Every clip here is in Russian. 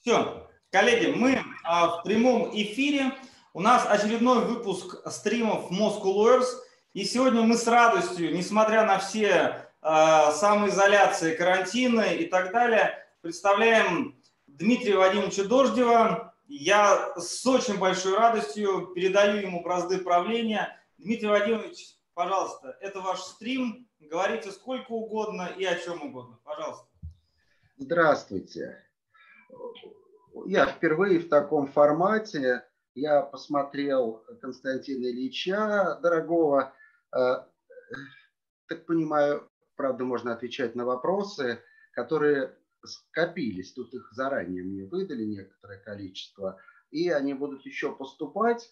Все, коллеги, мы а, в прямом эфире. У нас очередной выпуск стримов Moscow Lawyers. И сегодня мы с радостью, несмотря на все а, самоизоляции, карантины и так далее, представляем Дмитрия Вадимовича Дождева. Я с очень большой радостью передаю ему бразды правления. Дмитрий Вадимович, пожалуйста, это ваш стрим. Говорите сколько угодно и о чем угодно. Пожалуйста. Здравствуйте я впервые в таком формате. Я посмотрел Константина Ильича, дорогого. Э, так понимаю, правда, можно отвечать на вопросы, которые скопились. Тут их заранее мне выдали некоторое количество. И они будут еще поступать.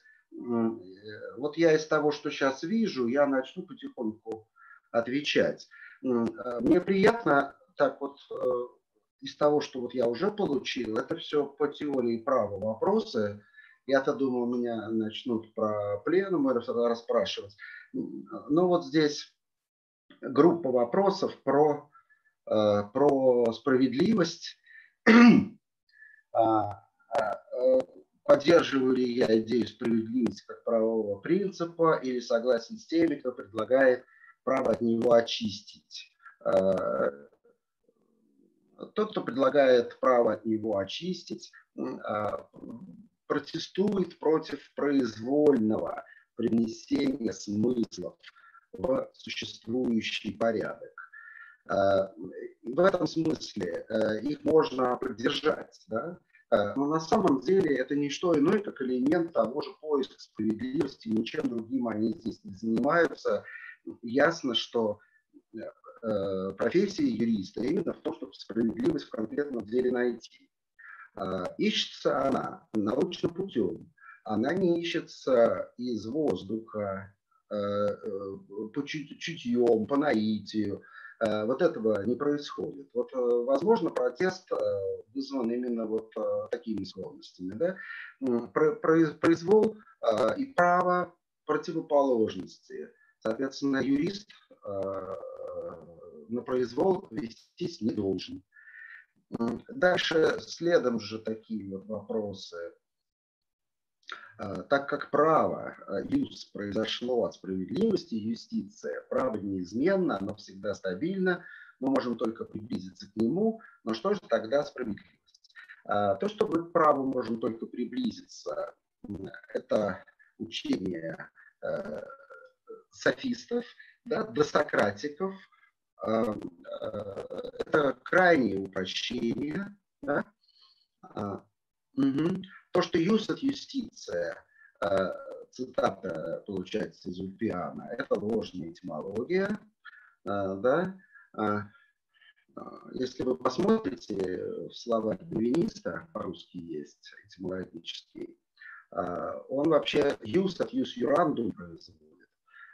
Вот я из того, что сейчас вижу, я начну потихоньку отвечать. Мне приятно так вот э, из того, что вот я уже получил, это все по теории права вопросы. Я-то думал, меня начнут про пленумы расспрашивать. Ну вот здесь группа вопросов про, э, про справедливость. А, а, поддерживаю ли я идею справедливости как правового принципа или согласен с теми, кто предлагает право от него очистить. Э, тот, кто предлагает право от него очистить, а, протестует против произвольного привнесения смыслов в существующий порядок. А, в этом смысле э, их можно поддержать. Да? А, но на самом деле это не что иное, как элемент того же поиска справедливости, ничем другим они здесь не занимаются. Ясно, что э, Э, профессии юриста именно в том, чтобы справедливость в конкретном деле найти. А, ищется она научным путем. Она не ищется из воздуха, э, э, по чутьем, по наитию. Вот этого не происходит. Вот, возможно, протест вызван именно вот такими сложностями. Да? Произвол и право противоположности. Соответственно, юрист на произвол вестись не должен. Дальше следом же такие вот вопросы. А, так как право, а, юз произошло от справедливости, юстиция, право неизменно, оно всегда стабильно, мы можем только приблизиться к нему, но что же тогда справедливость? То, что мы к праву можем только приблизиться, это учение э, софистов, да, досократиков, Э, это крайнее упрощение. Да? Угу. То, что юс от юстиция, э, цитата получается из Ульпиана, это ложная этимология. Э, да? Если вы посмотрите в словарь Бювениста, по-русски есть этимологический, он вообще юс от юс юрандум производит.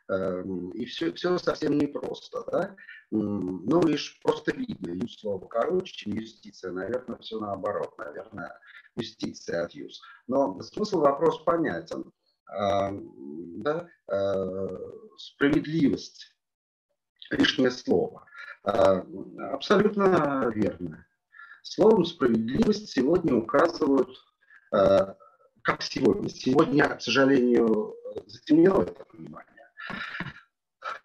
Эм, и все, все совсем непросто. Да? Ну, лишь просто видно, юз слово короче, чем юстиция. Наверное, все наоборот. Наверное, юстиция от юз. Но смысл вопроса понятен. Эм, да? Э, справедливость. Лишнее слово. Э, абсолютно верно. Словом справедливость сегодня указывают, э, как сегодня. Сегодня, к сожалению, затемнело это понимание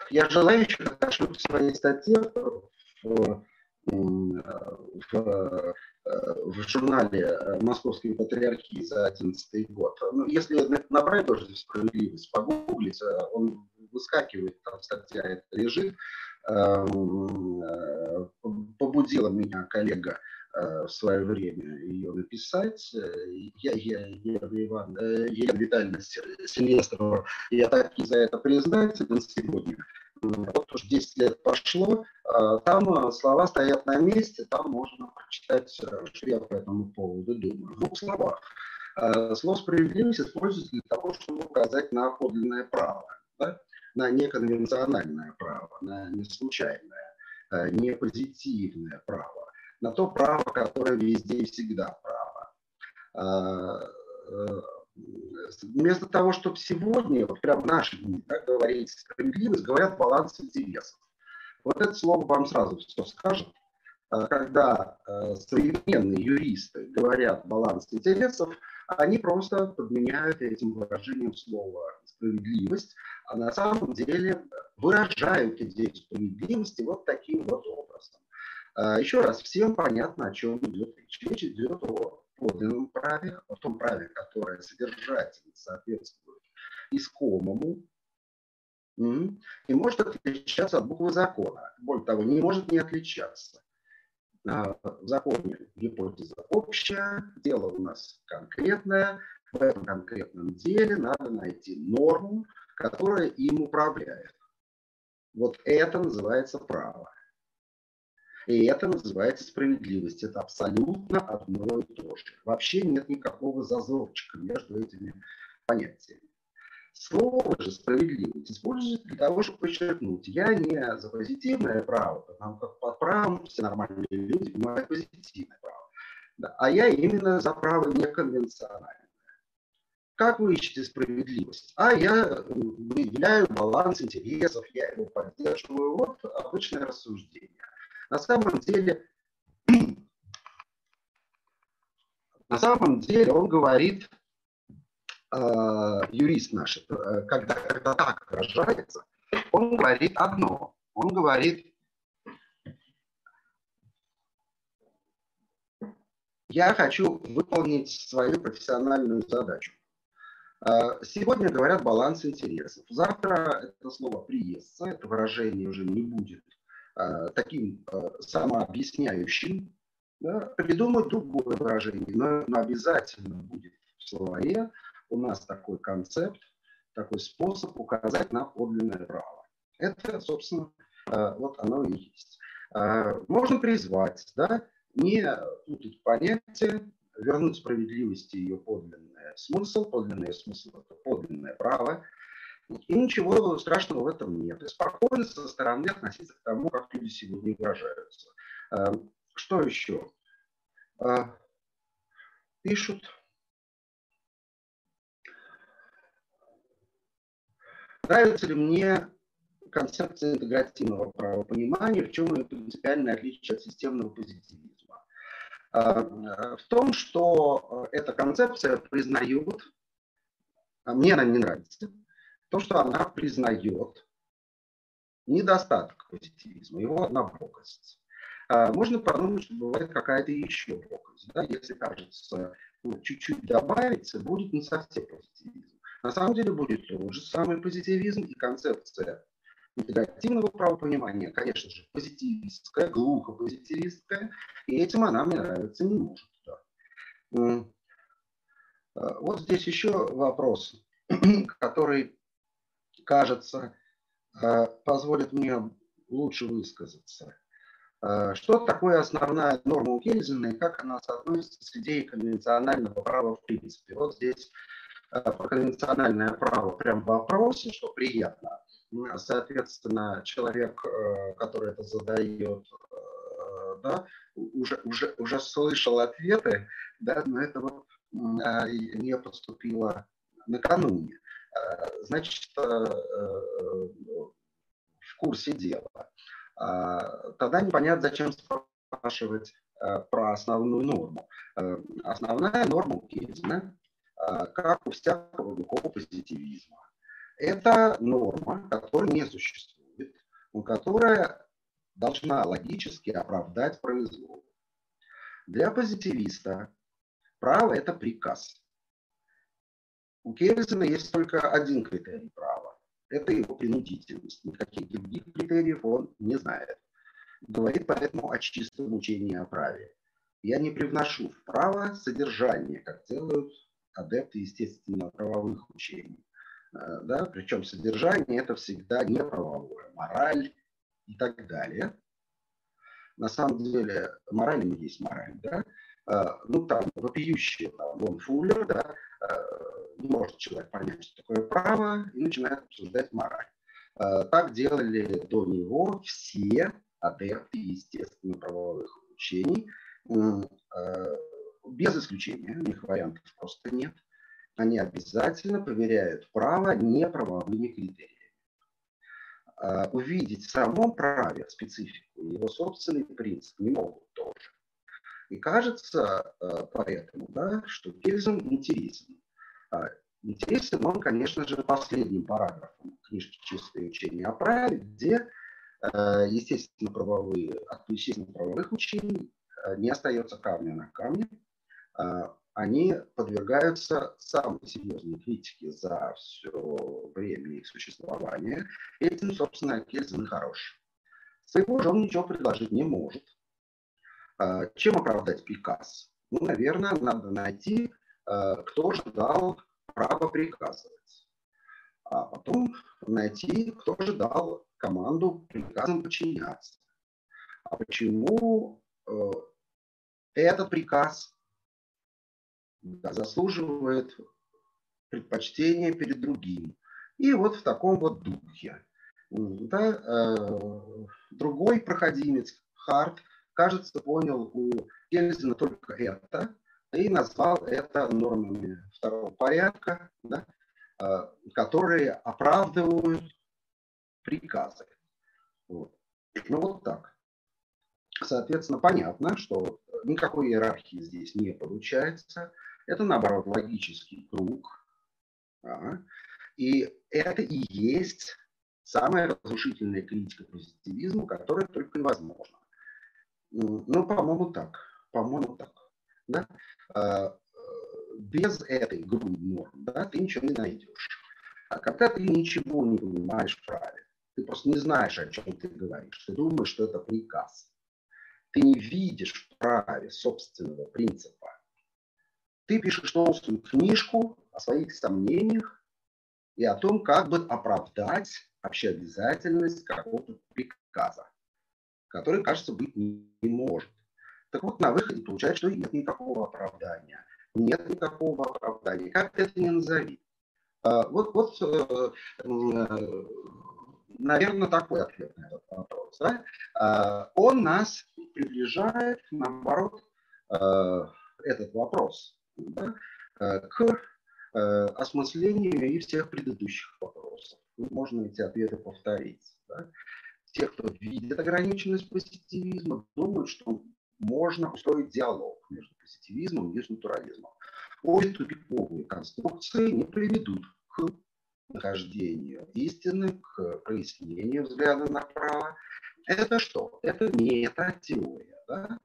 я желаю еще отошлю в своей статье в, в, в журнале Московской патриархии за 2011 год. Ну, если набрать тоже справедливость, погуглить, он выскакивает, там статья лежит. Э, побудила меня коллега Э, в свое время ее написать. Э, я, я, я Иван, э, Елена Витальевна Сильвестрова, я так и за это признателен сегодня. Вот уж 10 лет пошло, там слова стоят на месте, там можно прочитать, что я по этому поводу думаю. В двух словах. Слово «справедливость» используется для того, чтобы указать на подлинное право, да? на неконвенциональное право, на неслучайное, не позитивное право на то право, которое везде и всегда право. А, э, вместо того, чтобы сегодня, вот прям в наши дни, да, говорить справедливость, говорят баланс интересов. Вот это слово вам сразу все скажет. А, когда э, современные юристы говорят баланс интересов, они просто подменяют этим выражением слова справедливость, а на самом деле выражают идею справедливости вот таким вот образом. А, еще раз, всем понятно, о чем идет речь. Речь идет о подлинном праве, о том праве, которое содержательно соответствует искомому, и может отличаться от буквы закона. Более того, не может не отличаться. А, в законе гипотеза общая, дело у нас конкретное. В этом конкретном деле надо найти норму, которая им управляет. Вот это называется право. И это называется справедливость. Это абсолютно одно и то же. Вообще нет никакого зазорчика между этими понятиями. Слово же справедливость используется для того, чтобы подчеркнуть, я не за позитивное право, потому как под правом все нормальные люди понимают позитивное право, да, а я именно за право неконвенциональное. Как вы ищете справедливость? А я выявляю баланс интересов, я его поддерживаю. Вот обычное рассуждение. На самом деле, на самом деле он говорит э, юрист наш, э, когда, когда так выражается, он говорит одно. Он говорит, я хочу выполнить свою профессиональную задачу. Э, сегодня говорят баланс интересов. Завтра это слово приестся, это выражение уже не будет таким самообъясняющим. Да? Придумать другое выражение, но, но обязательно будет в словаре у нас такой концепт, такой способ указать на подлинное право. Это, собственно, э, вот оно и есть. Э, можно призвать, да, не путать понятия, вернуть справедливости ее подлинный смысл. Подлинный смысл – это подлинное право. И ничего страшного в этом нет. И спокойно со стороны относиться к тому, как люди сегодня выражаются. Э, что еще? Пишут, Нравится ли мне концепция интегративного правопонимания, в чем ее принципиальное отличие от системного позитивизма? А, в том, что эта концепция признает, а мне она не нравится, то, что она признает недостаток позитивизма, его однобокость. А, можно подумать, что бывает какая-то еще бокость. Да? Если кажется, ну, чуть-чуть добавится, будет не совсем позитивизм. На самом деле будет тот же самый позитивизм и концепция интегративного правопонимания, конечно же, позитивистская, глухо позитивистская, и этим она мне нравиться не может. Да. А, вот здесь еще вопрос, который, кажется, а, позволит мне лучше высказаться. А, что такое основная норма Кельзина и как она соотносится с идеей конвенционального права в принципе? Вот здесь Э, про конвенциональное право прям в вопросе, что приятно. Соответственно, человек, э, который это задает, э, да, уже, уже, уже слышал ответы, да, но этого не поступило накануне. Значит, в курсе дела. Тогда непонятно, зачем спрашивать про основную норму. Основная норма у Кейзена а, как у всякого глухого позитивизма. Это норма, которая не существует, но которая должна логически оправдать произвол. Для позитивиста право – это приказ. У Керрисона есть только один критерий права – это его принудительность. Никаких других критериев он не знает. Говорит поэтому о чистом учении о праве. Я не привношу в право содержание, как делают адепты естественно-правовых учений. Э, да? Причем содержание это всегда не правовое, мораль и так далее. На самом деле мораль есть мораль. Да? Э, ну там вопиющие, там, Вон Фуллер, да, э, может человек понять, что такое право, и начинает обсуждать мораль. Так делали до него все адепты естественно-правовых учений без исключения, у них вариантов просто нет. Они обязательно проверяют право неправовыми критериями. Увидеть в самом праве специфику, его собственный принцип не могут тоже. И кажется поэтому, да, что Кельзен интересен. А, интересен он, конечно же, последним параграфом книжки «Чистое учение о праве», где естественно-правовые, от естественно-правовых учений не остается камня на камне. А, они подвергаются самой серьезной критике за все время их существования. Этим, собственно, Кельзен хорош. Своего же он ничего предложить не может. А, чем оправдать приказ? Ну, наверное, надо найти, кто же дал право приказывать. А потом найти, кто же дал команду приказам подчиняться. А почему э, этот приказ да, заслуживает предпочтения перед другим. И вот в таком вот духе. Да, э, другой проходимец, Харт, кажется, понял у Кельзина только это и назвал это нормами второго порядка, да, э, которые оправдывают приказы. Вот. Ну вот так. Соответственно, понятно, что никакой иерархии здесь не получается. Это, наоборот, логический круг. Да. И это и есть самая разрушительная критика позитивизма, которая только невозможна. Ну, по-моему, так. По-моему, так. Да? А, без этой группы норм да, ты ничего не найдешь. А когда ты ничего не понимаешь праве, ты просто не знаешь, о чем ты говоришь, ты думаешь, что это приказ. Ты не видишь в праве собственного принципа ты пишешь толстую книжку о своих сомнениях и о том, как бы оправдать общеобязательность какого-то приказа, который, кажется, быть не может. Так вот, на выходе получается, что нет никакого оправдания. Нет никакого оправдания. Как это не назови. А, вот, вот э, э, наверное, такой ответ на этот вопрос. Да? А, он нас приближает, наоборот, э, этот вопрос да, к осмыслению и всех предыдущих вопросов. Можно эти ответы повторить. Да. Те, кто видит ограниченность позитивизма, думают, что можно устроить диалог между позитивизмом и натурализмом. Обе тупиковые конструкции не приведут к нахождению истины, к прояснению взгляда направо. Это что? Это мета-теория. Да?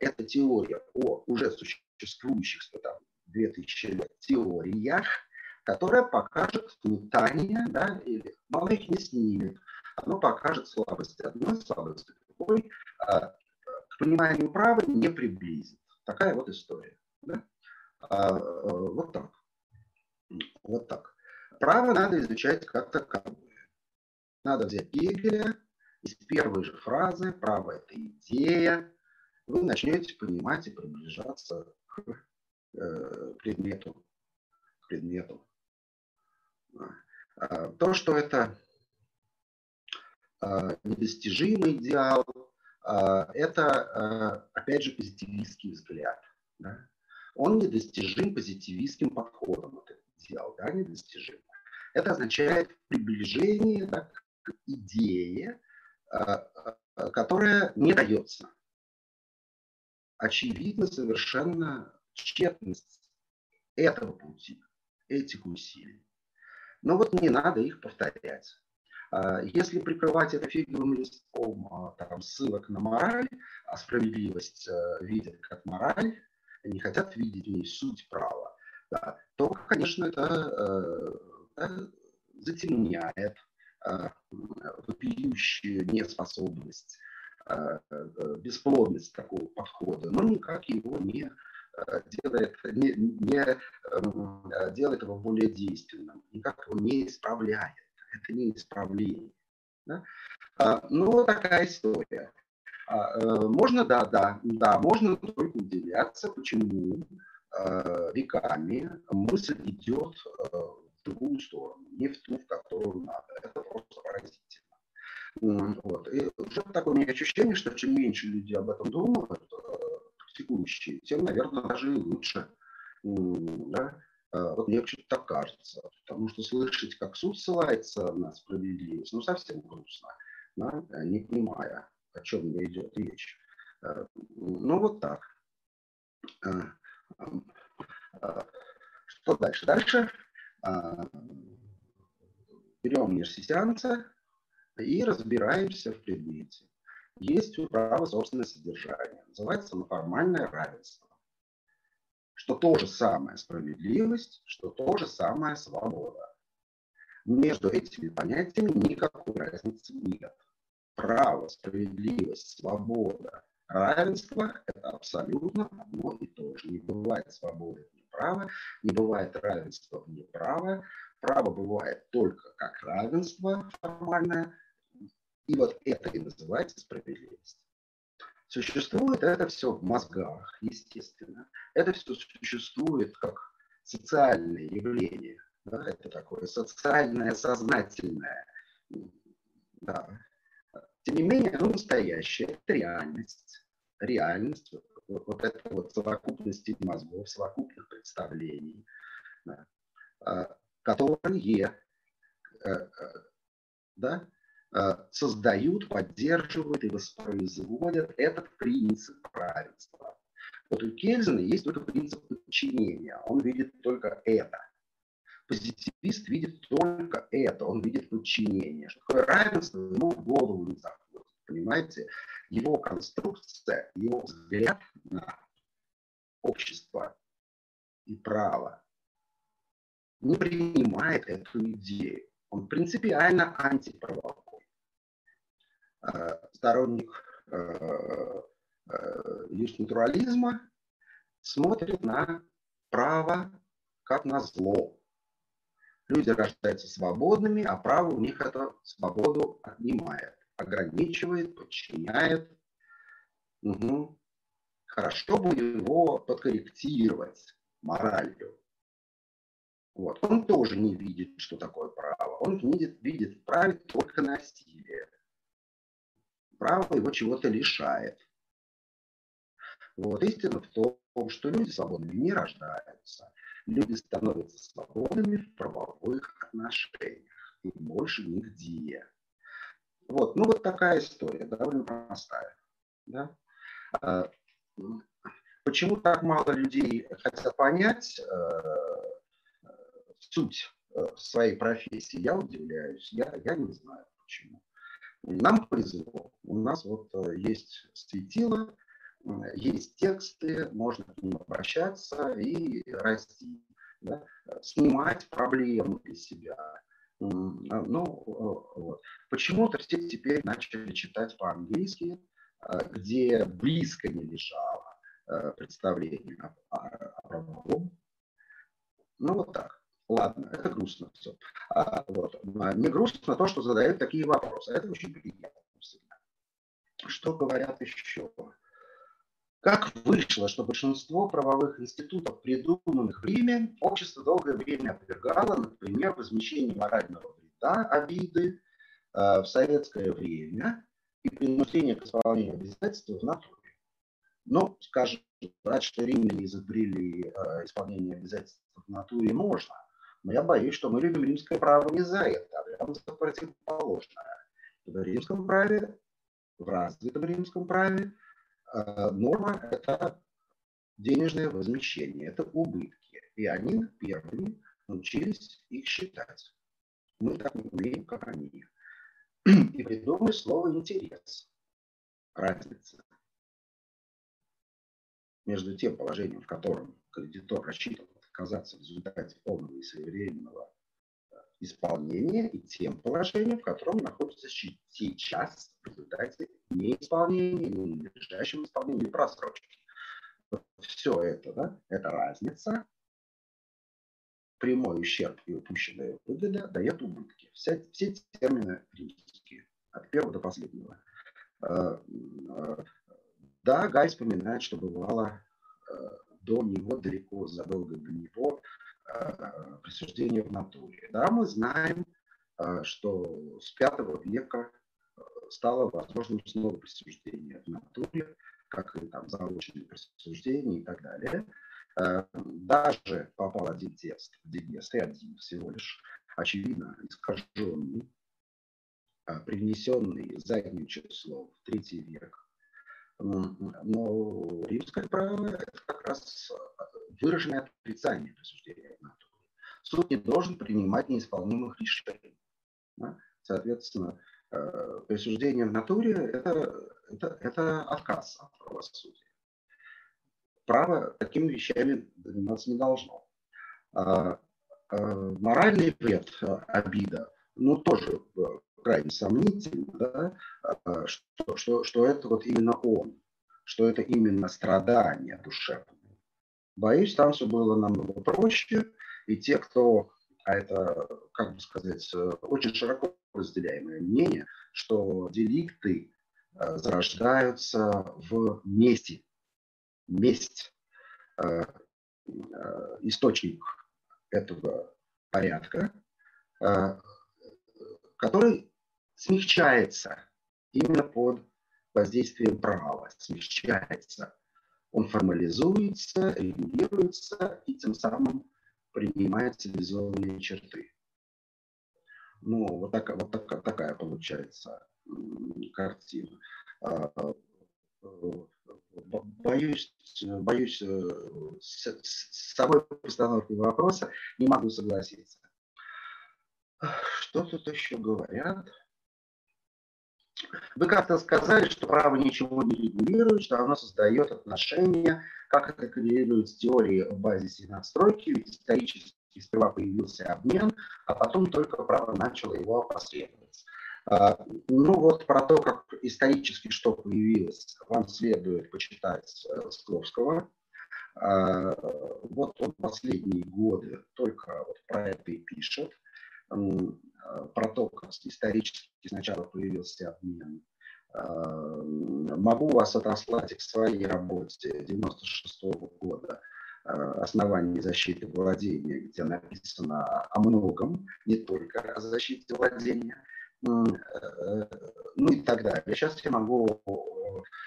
Это теория о уже существующих там, 2000 лет теориях, которая покажет метание, да, или, она их не снимет. Оно покажет слабости одной, слабости другой, а, к пониманию права не приблизит. Такая вот история. Да? А, а, вот так. Вот так. Право надо изучать как таковое. Надо взять Гегеля, из первой же фразы «право – это идея», вы начнете понимать и приближаться Э, предмету. предмету. А, то, что это а, недостижимый идеал, это, опять же, позитивистский взгляд. Да? Он недостижим позитивистским подходом, этот идеал, да, недостижим. Это означает приближение да, к идее, которая не дается очевидно совершенно тщетность этого пути, этих усилий. Но вот не надо их повторять. А, если прикрывать это фиговым листком а, там, ссылок на мораль, а справедливость э, видят как мораль, не хотят видеть в ней суть права, да, то, конечно, это э, затемняет э, вопиющую неспособность бесплодность такого подхода, но никак его не делает, не, не эм, делает его более действенным, никак его не исправляет. Это не исправление. Да? А, ну, такая история. А, можно, да, да, да, можно только удивляться, почему веками мысль идет в другую сторону, не в ту, в которую надо. Это просто поразительно. Вот. И уже такое у меня ощущение, что чем меньше люди об этом думают, э, практикующие, тем, наверное, даже и лучше. Да? А вот мне что-то так кажется. Потому что слышать, как суд ссылается на справедливость, ну, совсем грустно, да? не понимая, о чем идет речь. Э, ну, вот так. Что дальше? Дальше берем университянца и разбираемся в предмете. Есть право собственное содержание. Называется оно формальное равенство. Что то же самое справедливость, что то же самое свобода. Между этими понятиями никакой разницы нет. Право, справедливость, свобода, равенство – это абсолютно одно и то же. Не бывает свободы вне права, не бывает равенства вне права. Право бывает только как равенство формальное, и вот это и называется справедливость. Существует это все в мозгах, естественно. Это все существует как социальное явление. Да? Это такое социальное, сознательное. Да. Тем не менее, оно настоящее, это реальность. Реальность, вот, вот это вот совокупность мозгов, совокупных представлений, да, а, которые э, э, да, создают, поддерживают и воспроизводят этот принцип равенства. Вот у Кельзена есть только принцип подчинения. Он видит только это. Позитивист видит только это. Он видит подчинение. Что такое равенство, ему в голову не заходит. Понимаете? Его конструкция, его взгляд на общество и право не принимает эту идею. Он принципиально антиправовой. Э, сторонник э, э, юстнатурализма смотрит на право как на зло. Люди рождаются свободными, а право у них эту свободу отнимает, ограничивает, подчиняет. Угу. Хорошо бы его подкорректировать моралью. Вот. Он тоже не видит, что такое право. Он видит, видит в праве только насилие право его чего-то лишает. Вот истина в том, что люди свободными не рождаются. Люди становятся свободными в правовых отношениях. И больше нигде. Вот, ну вот такая история, довольно простая. Да? А, почему так мало людей хотят понять э, суть э, своей профессии, я удивляюсь. Я, я не знаю почему. Нам повезло. У нас вот э, есть светило, э, есть тексты, можно к ним обращаться и расти, да? снимать проблемы для себя. Ну, вот. Почему-то все теперь начали читать по-английски, э, где близко не лежало представление о правовом. Ну, вот так. Ладно, это грустно все. А, вот. А не грустно то, что задают такие вопросы. Это очень приятно всегда. Что говорят еще? Как вышло, что большинство правовых институтов, придуманных в Риме, общество долгое время отвергало, например, возмещение морального вреда, обиды э, в советское время и принуждение к исполнению обязательств в натуре. Ну, скажем, брать, что римляне изобрели э, исполнение обязательств в натуре можно – но я боюсь, что мы любим римское право не за это, а прямо за противоположное. В римском праве, в развитом римском праве э, норма – это денежное возмещение, это убытки. И они первыми научились их считать. Мы так не умеем, как они. И придумали слово «интерес». Разница между тем положением, в котором кредитор рассчитывал оказаться в результате полного и своевременного э, исполнения и тем положением, в котором находится сейчас в результате неисполнения ненадлежащего исполнения просрочки. Все это, да, это разница, прямой ущерб и упущенная выгода дает убытки. Все, все термины римские, от первого до последнего. Э, э, да, Гай вспоминает, что бывало до него, далеко задолго до него э, присуждение в натуре. Да, мы знаем, э, что с V века э, стало возможным снова присуждение в натуре, как и там заочные присуждения и так далее. Даже попал один текст в Дигест, и один всего лишь, очевидно, искаженный, привнесенный задним числом в третий век Но римское право – это как раз выраженное отрицание присуждения в натуре. Суд не должен принимать неисполнимых решений. Соответственно, э, присуждение в натуре это, это, это отказ от правосудия. Право такими вещами заниматься не должно. А, а, моральный вред, обида, ну, тоже крайне сомнительно, да, а, что, что, что это вот именно он, что это именно страдание душевное. Боюсь, там все было намного проще, и те, кто, а это, как бы сказать, очень широко разделяемое мнение, что деликты а, зарождаются в мести. Месть а, источник этого порядка, который смягчается именно под воздействием права, смягчается. Он формализуется, регулируется и тем самым принимает цивилизованные черты. Ну, вот, так, вот так, такая получается картина. А, боюсь, боюсь с, с самой постановкой вопроса не могу согласиться. Что тут еще говорят? Вы как-то сказали, что право ничего не регулирует, что оно создает отношения, как это коррелирует с теорией в базисе надстройки, ведь исторически сперва появился обмен, а потом только право начало его опосредовать. А, ну вот про то, как исторически что появилось, вам следует почитать э, Скловского. А, вот он последние годы только вот про это и пишет. Э, проток исторически сначала появился обмен. Э, могу вас отослать к своей работе 96 -го года э, оснований защиты владения, где написано о многом, не только о защите владения, ну и так далее. Сейчас я могу,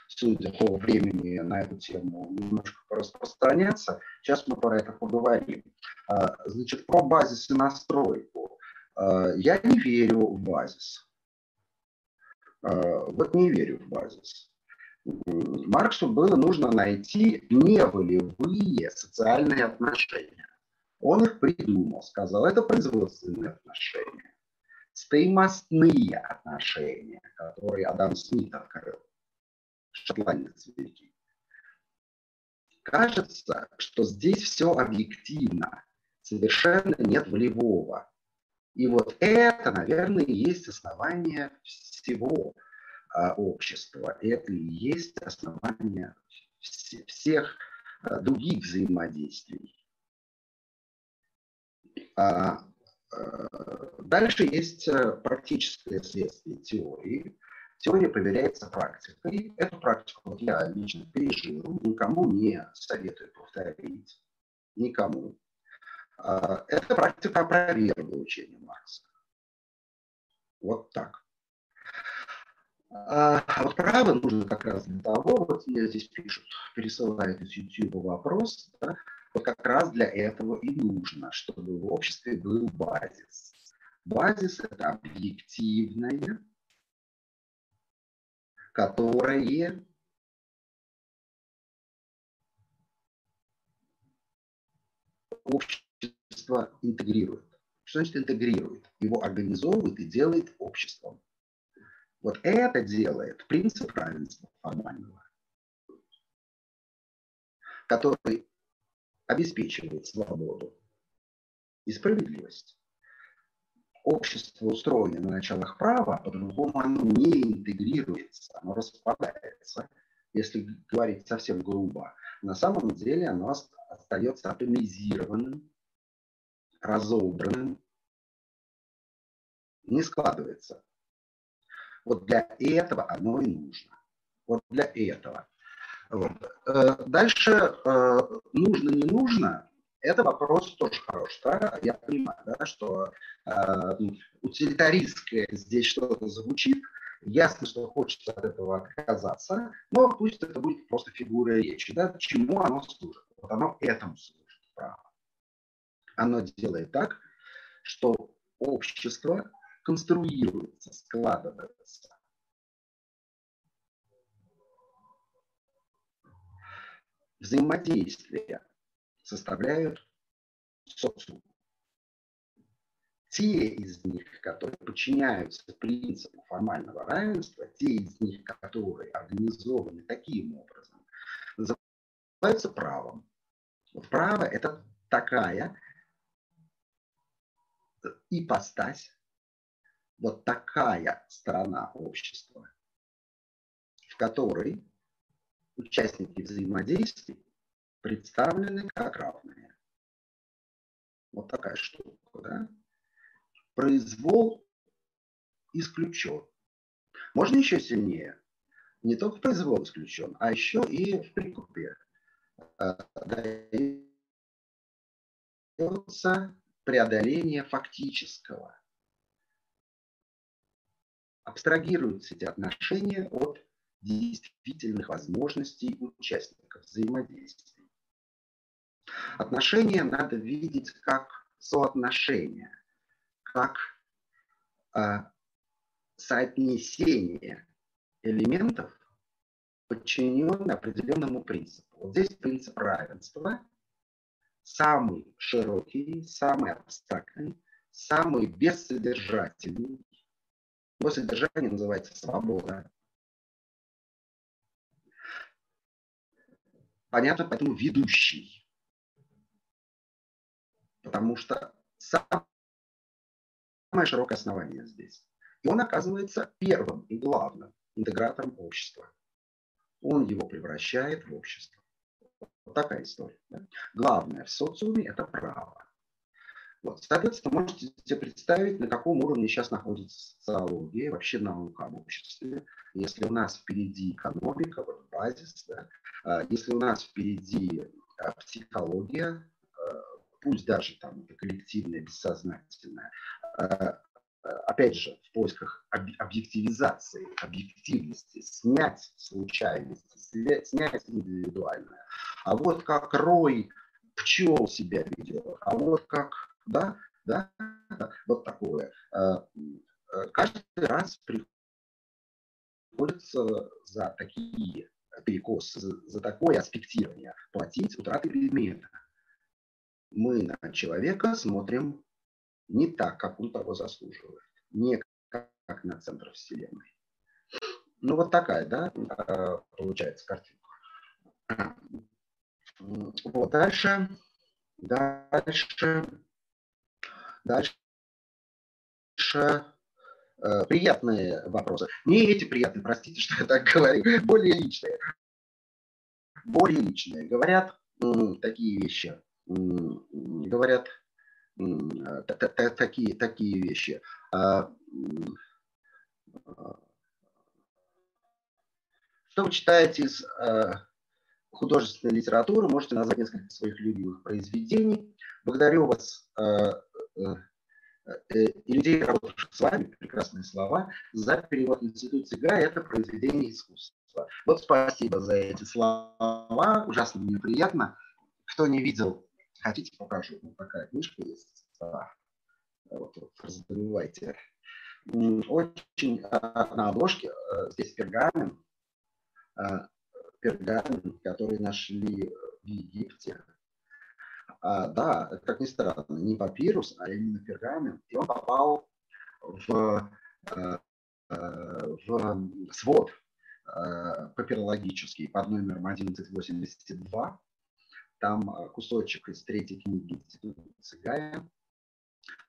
судя по времени, на эту тему немножко распространяться. Сейчас мы про это поговорим. Значит, про базис и настройку. А, я не верю в базис. А, вот не верю в базис. Марксу было нужно найти неволевые социальные отношения. Он их придумал, сказал, это производственные отношения. Стоимостные отношения, которые Адам Смит открыл, шотландец великий. Кажется, что здесь все объективно, совершенно нет волевого. И вот это, наверное, и есть основание всего а, общества. Это и есть основание вс- всех а, других взаимодействий. А, а, дальше есть а, практическое следствие теории. Теория проверяется практикой. Эту практику я лично пережил, никому не советую повторить. Никому. А, это практика опроверга учения Маркса. Вот так. А вот право нужно как раз для того, вот мне здесь пишут, пересылают из YouTube вопрос, да, вот как раз для этого и нужно, чтобы в обществе был базис. Базис – это объективное, которое общество общество интегрирует. Что значит интегрирует? Его организовывает и делает обществом. Вот это делает принцип равенства формального, который обеспечивает свободу и справедливость. Общество устроено на началах права, по-другому оно не интегрируется, оно распадается. Если говорить совсем грубо, на самом деле оно остается атомизированным, разобранным, не складывается. Вот для этого оно и нужно. Вот для этого. Вот. Э, дальше э, нужно, не нужно, это вопрос тоже хороший. Да? Я понимаю, да, что э, утилитаристское здесь что-то звучит, ясно, что хочется от этого отказаться, но пусть это будет просто фигура речи. Да? Чему оно служит? Вот оно этому служит, право оно делает так, что общество конструируется, складывается взаимодействия составляют социум. Те из них, которые подчиняются принципу формального равенства, те из них, которые организованы таким образом, называются правом. Право – это такая ипостась, вот такая сторона общества, в которой участники взаимодействий представлены как равные. Вот такая штука, да? Произвол исключен. Можно еще сильнее. Не только произвол исключен, а еще и в прикупе э, дается преодоление фактического. Абстрагируются эти отношения от действительных возможностей участников взаимодействия. Отношения надо видеть как соотношение, как э, соотнесение элементов, подчиненных определенному принципу. Вот здесь принцип равенства самый широкий, самый абстрактный, самый бессодержательный. Его содержание называется свобода. Понятно, поэтому ведущий. Потому что самое широкое основание здесь. И он оказывается первым и главным интегратором общества. Он его превращает в общество. Вот такая история. Да? Главное в социуме – это право. Вот, соответственно, можете себе представить, на каком уровне сейчас находится социология, вообще наука об обществе. Если у нас впереди экономика, вот базис, да, а, если у нас впереди а, психология, а, пусть даже там это коллективное, бессознательное, опять же, в поисках объективизации, объективности, снять случайность, снять индивидуальное. А вот как рой пчел себя ведет, а вот как, да, да, вот такое. Э, э, каждый раз приходится за такие перекосы, за, такое аспектирование платить утраты предмета. Мы на человека смотрим не так, как он того заслуживает, не как на центр Вселенной. Ну, вот такая, да, э, получается картинка. Вот, дальше, дальше, дальше э, приятные вопросы. Не эти приятные, простите, что я так говорю, более личные. Более личные. Говорят такие вещи. Говорят такие, такие вещи. А, что вы читаете из а, художественной литературы? Можете назвать несколько своих любимых произведений. Благодарю вас а, э, и людей, работавших с вами, прекрасные слова, за перевод институции ГА. Это произведение искусства. Вот спасибо за эти слова. Ужасно мне приятно. Кто не видел Хотите, покажу. Вот такая книжка есть. А, вот, вот, забывайте. Очень а, на обложке а, здесь пергамент, а, пергамент, который нашли в Египте. А, да, как ни странно, не папирус, а именно пергамент. И он попал в, в свод папирологический под номером 1182 там а, кусочек из третьей книги Института.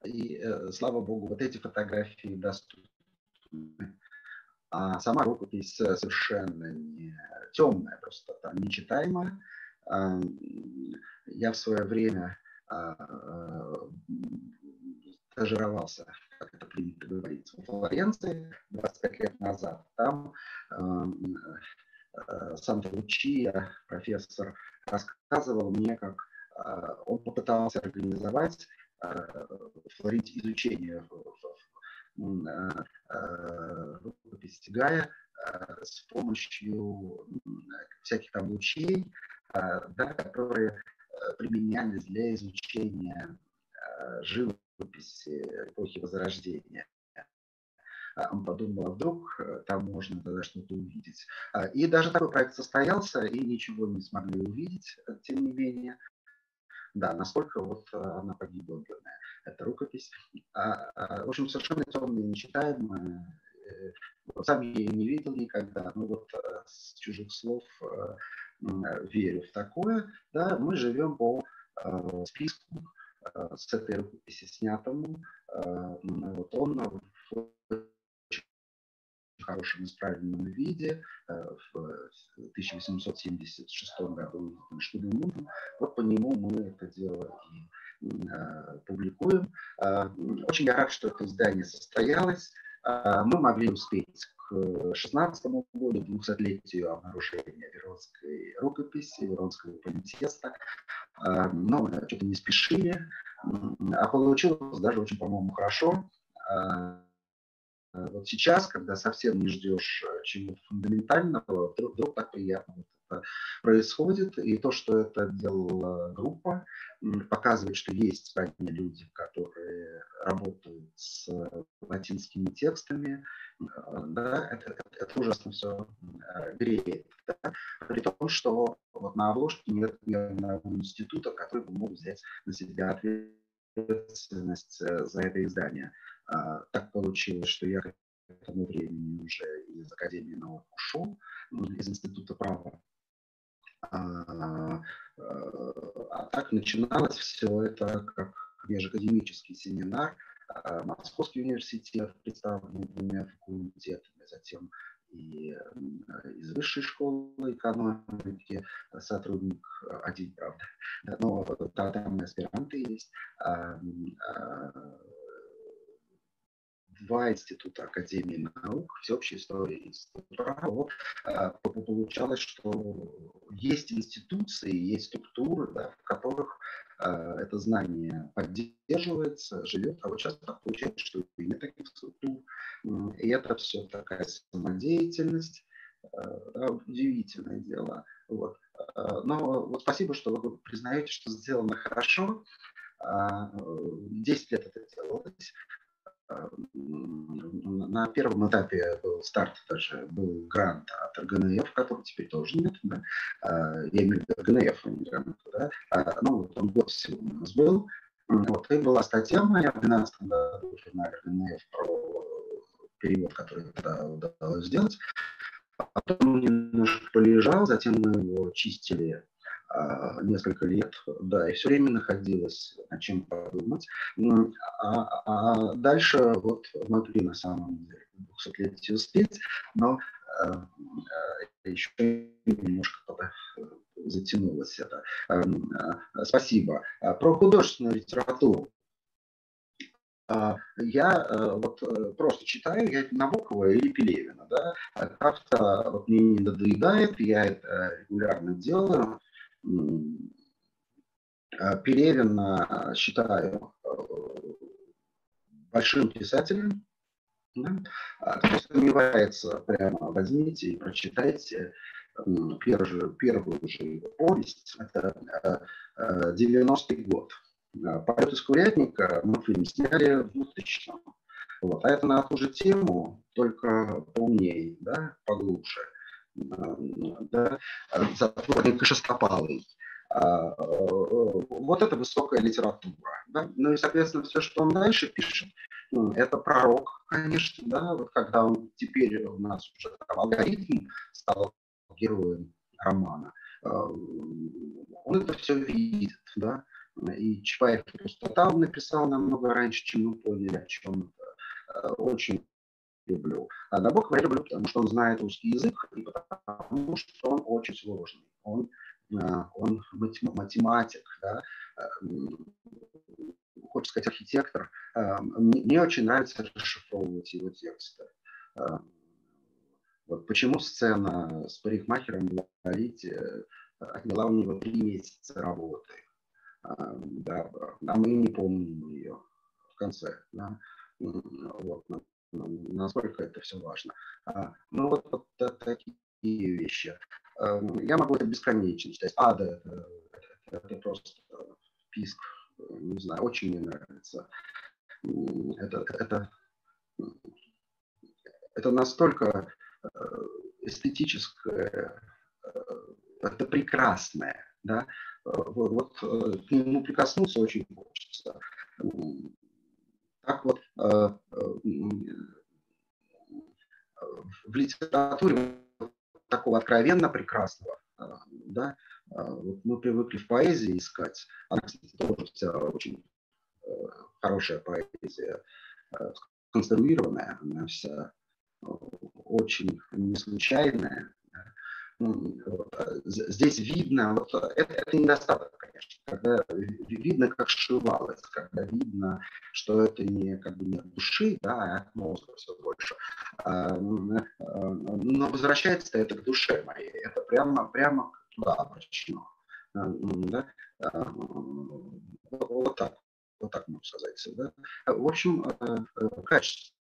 И, э, слава богу, вот эти фотографии доступны. А сама рукопись совершенно не темная, просто там нечитаемая. А, я в свое время а, стажировался, как это принято говорить, в Флоренции 25 лет назад. Там Э, Санта-Лучия, профессор, рассказывал мне, как э, он попытался организовать э, флорить изучение рукописи Гая с помощью всяких там лучей, да, которые применялись для изучения живописи эпохи Возрождения. Он подумал, а вдруг там можно тогда что-то увидеть. И даже такой проект состоялся, и ничего не смогли увидеть, тем не менее. Да, насколько вот она погибла, бедная, эта рукопись. В общем, совершенно темная, нечитаемая. Сам я ее не видел никогда, но вот с чужих слов верю в такое. Да, мы живем по списку Э, с этой рукописи снятому. Э, вот он хорошем исправленном виде э, в 1876 году Штуденмутом. Вот по нему мы это дело и публикуем. Очень я рад, что это издание состоялось. Мы могли успеть к 16 году, 200-летию обнаружения Веронской рукописи, Веронского манифеста. Но что-то не спешили, а получилось даже очень, по-моему, хорошо. Вот сейчас, когда совсем не ждешь чего-то фундаментального, вдруг, вдруг так приятно вот это происходит. И то, что это делала группа, показывает, что есть стране люди, которые работают с латинскими текстами, да, это, это, это ужасно все э, греет. Да? При том, что вот на обложке нет ни одного института, который бы мог взять на себя ответственность э, за это издание. А, так получилось, что я к этому времени уже из Академии наук ушел, из Института права. А, э, а так начиналось все это как межакадемический семинар – а, Московский университет представлен двумя факультетами, затем и из высшей школы экономики сотрудник один, правда, но там аспиранты есть. Два института Академии наук, всеобщей истории института вот, получалось, что есть институции, есть структуры, да, в которых Э, это знание поддерживается, живет, а вот сейчас так получается, что и нет таких структур, и это все такая самодеятельность, э, удивительное дело. Вот. Э, но вот спасибо, что вы признаете, что сделано хорошо. 10 лет это делалось. На первом этапе был старт даже был грант от РГНФ, который теперь тоже нет. Да? Я имею в виду РГНФ, а не грант. Да? Ну, вот он год всего у нас был. Вот, и была статья моя в 2012 году на РГНФ про перевод, который тогда удалось сделать. Потом немножко полежал, затем мы его чистили а, несколько лет, да, и все время находилась над чем подумать. А, а дальше вот могли на самом деле 200 успеть, но а, еще немножко затянулось это. Спасибо. Про художественную литературу. Я вот э, просто читаю, я Набокова или Пелевина, да, как-то вот мне не надоедает, я это регулярно делаю, а, Пелевина считаю э, большим писателем, да? А, кто сомневается, прямо возьмите и прочитайте первую, первую же повесть, это 90-й э, год. А, «Полет из курятника» мы фильм сняли в 2000 вот. А это на ту же тему, только поумнее, да, поглубже да, затворник шестопалый. А, э, вот это высокая литература. Да? Ну и, соответственно, все, что он дальше пишет, ну, это пророк, конечно, да, вот когда он теперь у нас уже алгоритм стал героем романа, э, он это все видит, да, и Чапаев просто там написал намного раньше, чем мы поняли, о чем. Э, очень люблю. А Набокова я люблю, потому что он знает русский язык и потому что он очень сложный. Он, он математик, да, хочется сказать архитектор. Э, мне очень нравится расшифровывать его тексты. Э, вот почему сцена с парикмахером говорить отняла у него три месяца работы. Да, а мы не помним ее в конце. Да. Вот насколько это все важно. А, ну вот, вот такие вещи. Эм, я могу это бесконечно читать. Ада это, просто писк, не знаю, очень мне нравится. Это, это это настолько эстетическое, это прекрасное, да, вот, вот к нему прикоснуться очень хочется. Так вот, в литературе такого откровенно прекрасного, да, вот мы привыкли в поэзии искать, она, кстати, тоже вся очень хорошая поэзия, конструированная, она вся очень не случайная. Здесь видно, вот это, это недостаток, конечно, когда видно, как сшивалось, когда видно, что это не как бы не от души, да, а от мозга все больше. А, но возвращается это к душе моей, это прямо, прямо туда обращено. Да? А, вот так вот так можно сказать. Да? В общем, э, э, качество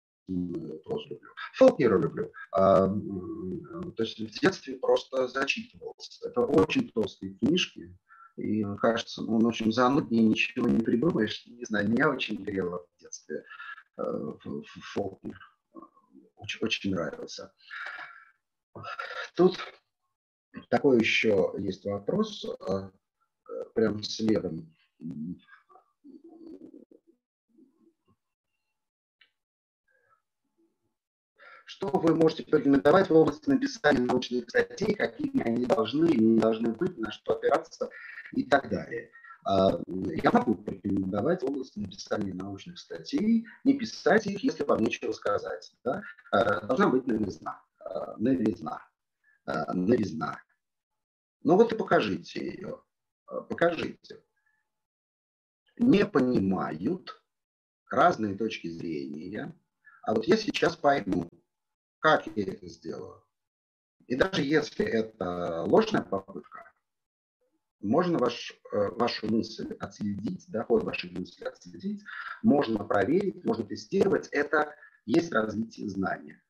прозу люблю. Фолкнера люблю. А, то есть в детстве просто зачитывался. Это очень толстые книжки. И кажется, ну, в общем, зануднее ничего не придумаешь. Не знаю, меня очень грело в детстве э, Фолкнер. Очень, очень нравился. Тут такой еще есть вопрос, прям следом. Что вы можете порекомендовать в области написания научных статей, какими они должны или не должны быть, на что опираться и так далее. А, я могу порекомендовать в области написания научных статей, не писать их, если вам нечего сказать. Да? А, должна быть новизна. А, новизна. Новизна. Ну вот и покажите ее. Покажите. Не понимают разные точки зрения. А вот я сейчас пойму, как я это сделаю. И даже если это ложная попытка, можно ваш, э, вашу мысль отследить, да, ход вашей мысли отследить, можно проверить, можно тестировать. Это есть развитие знания.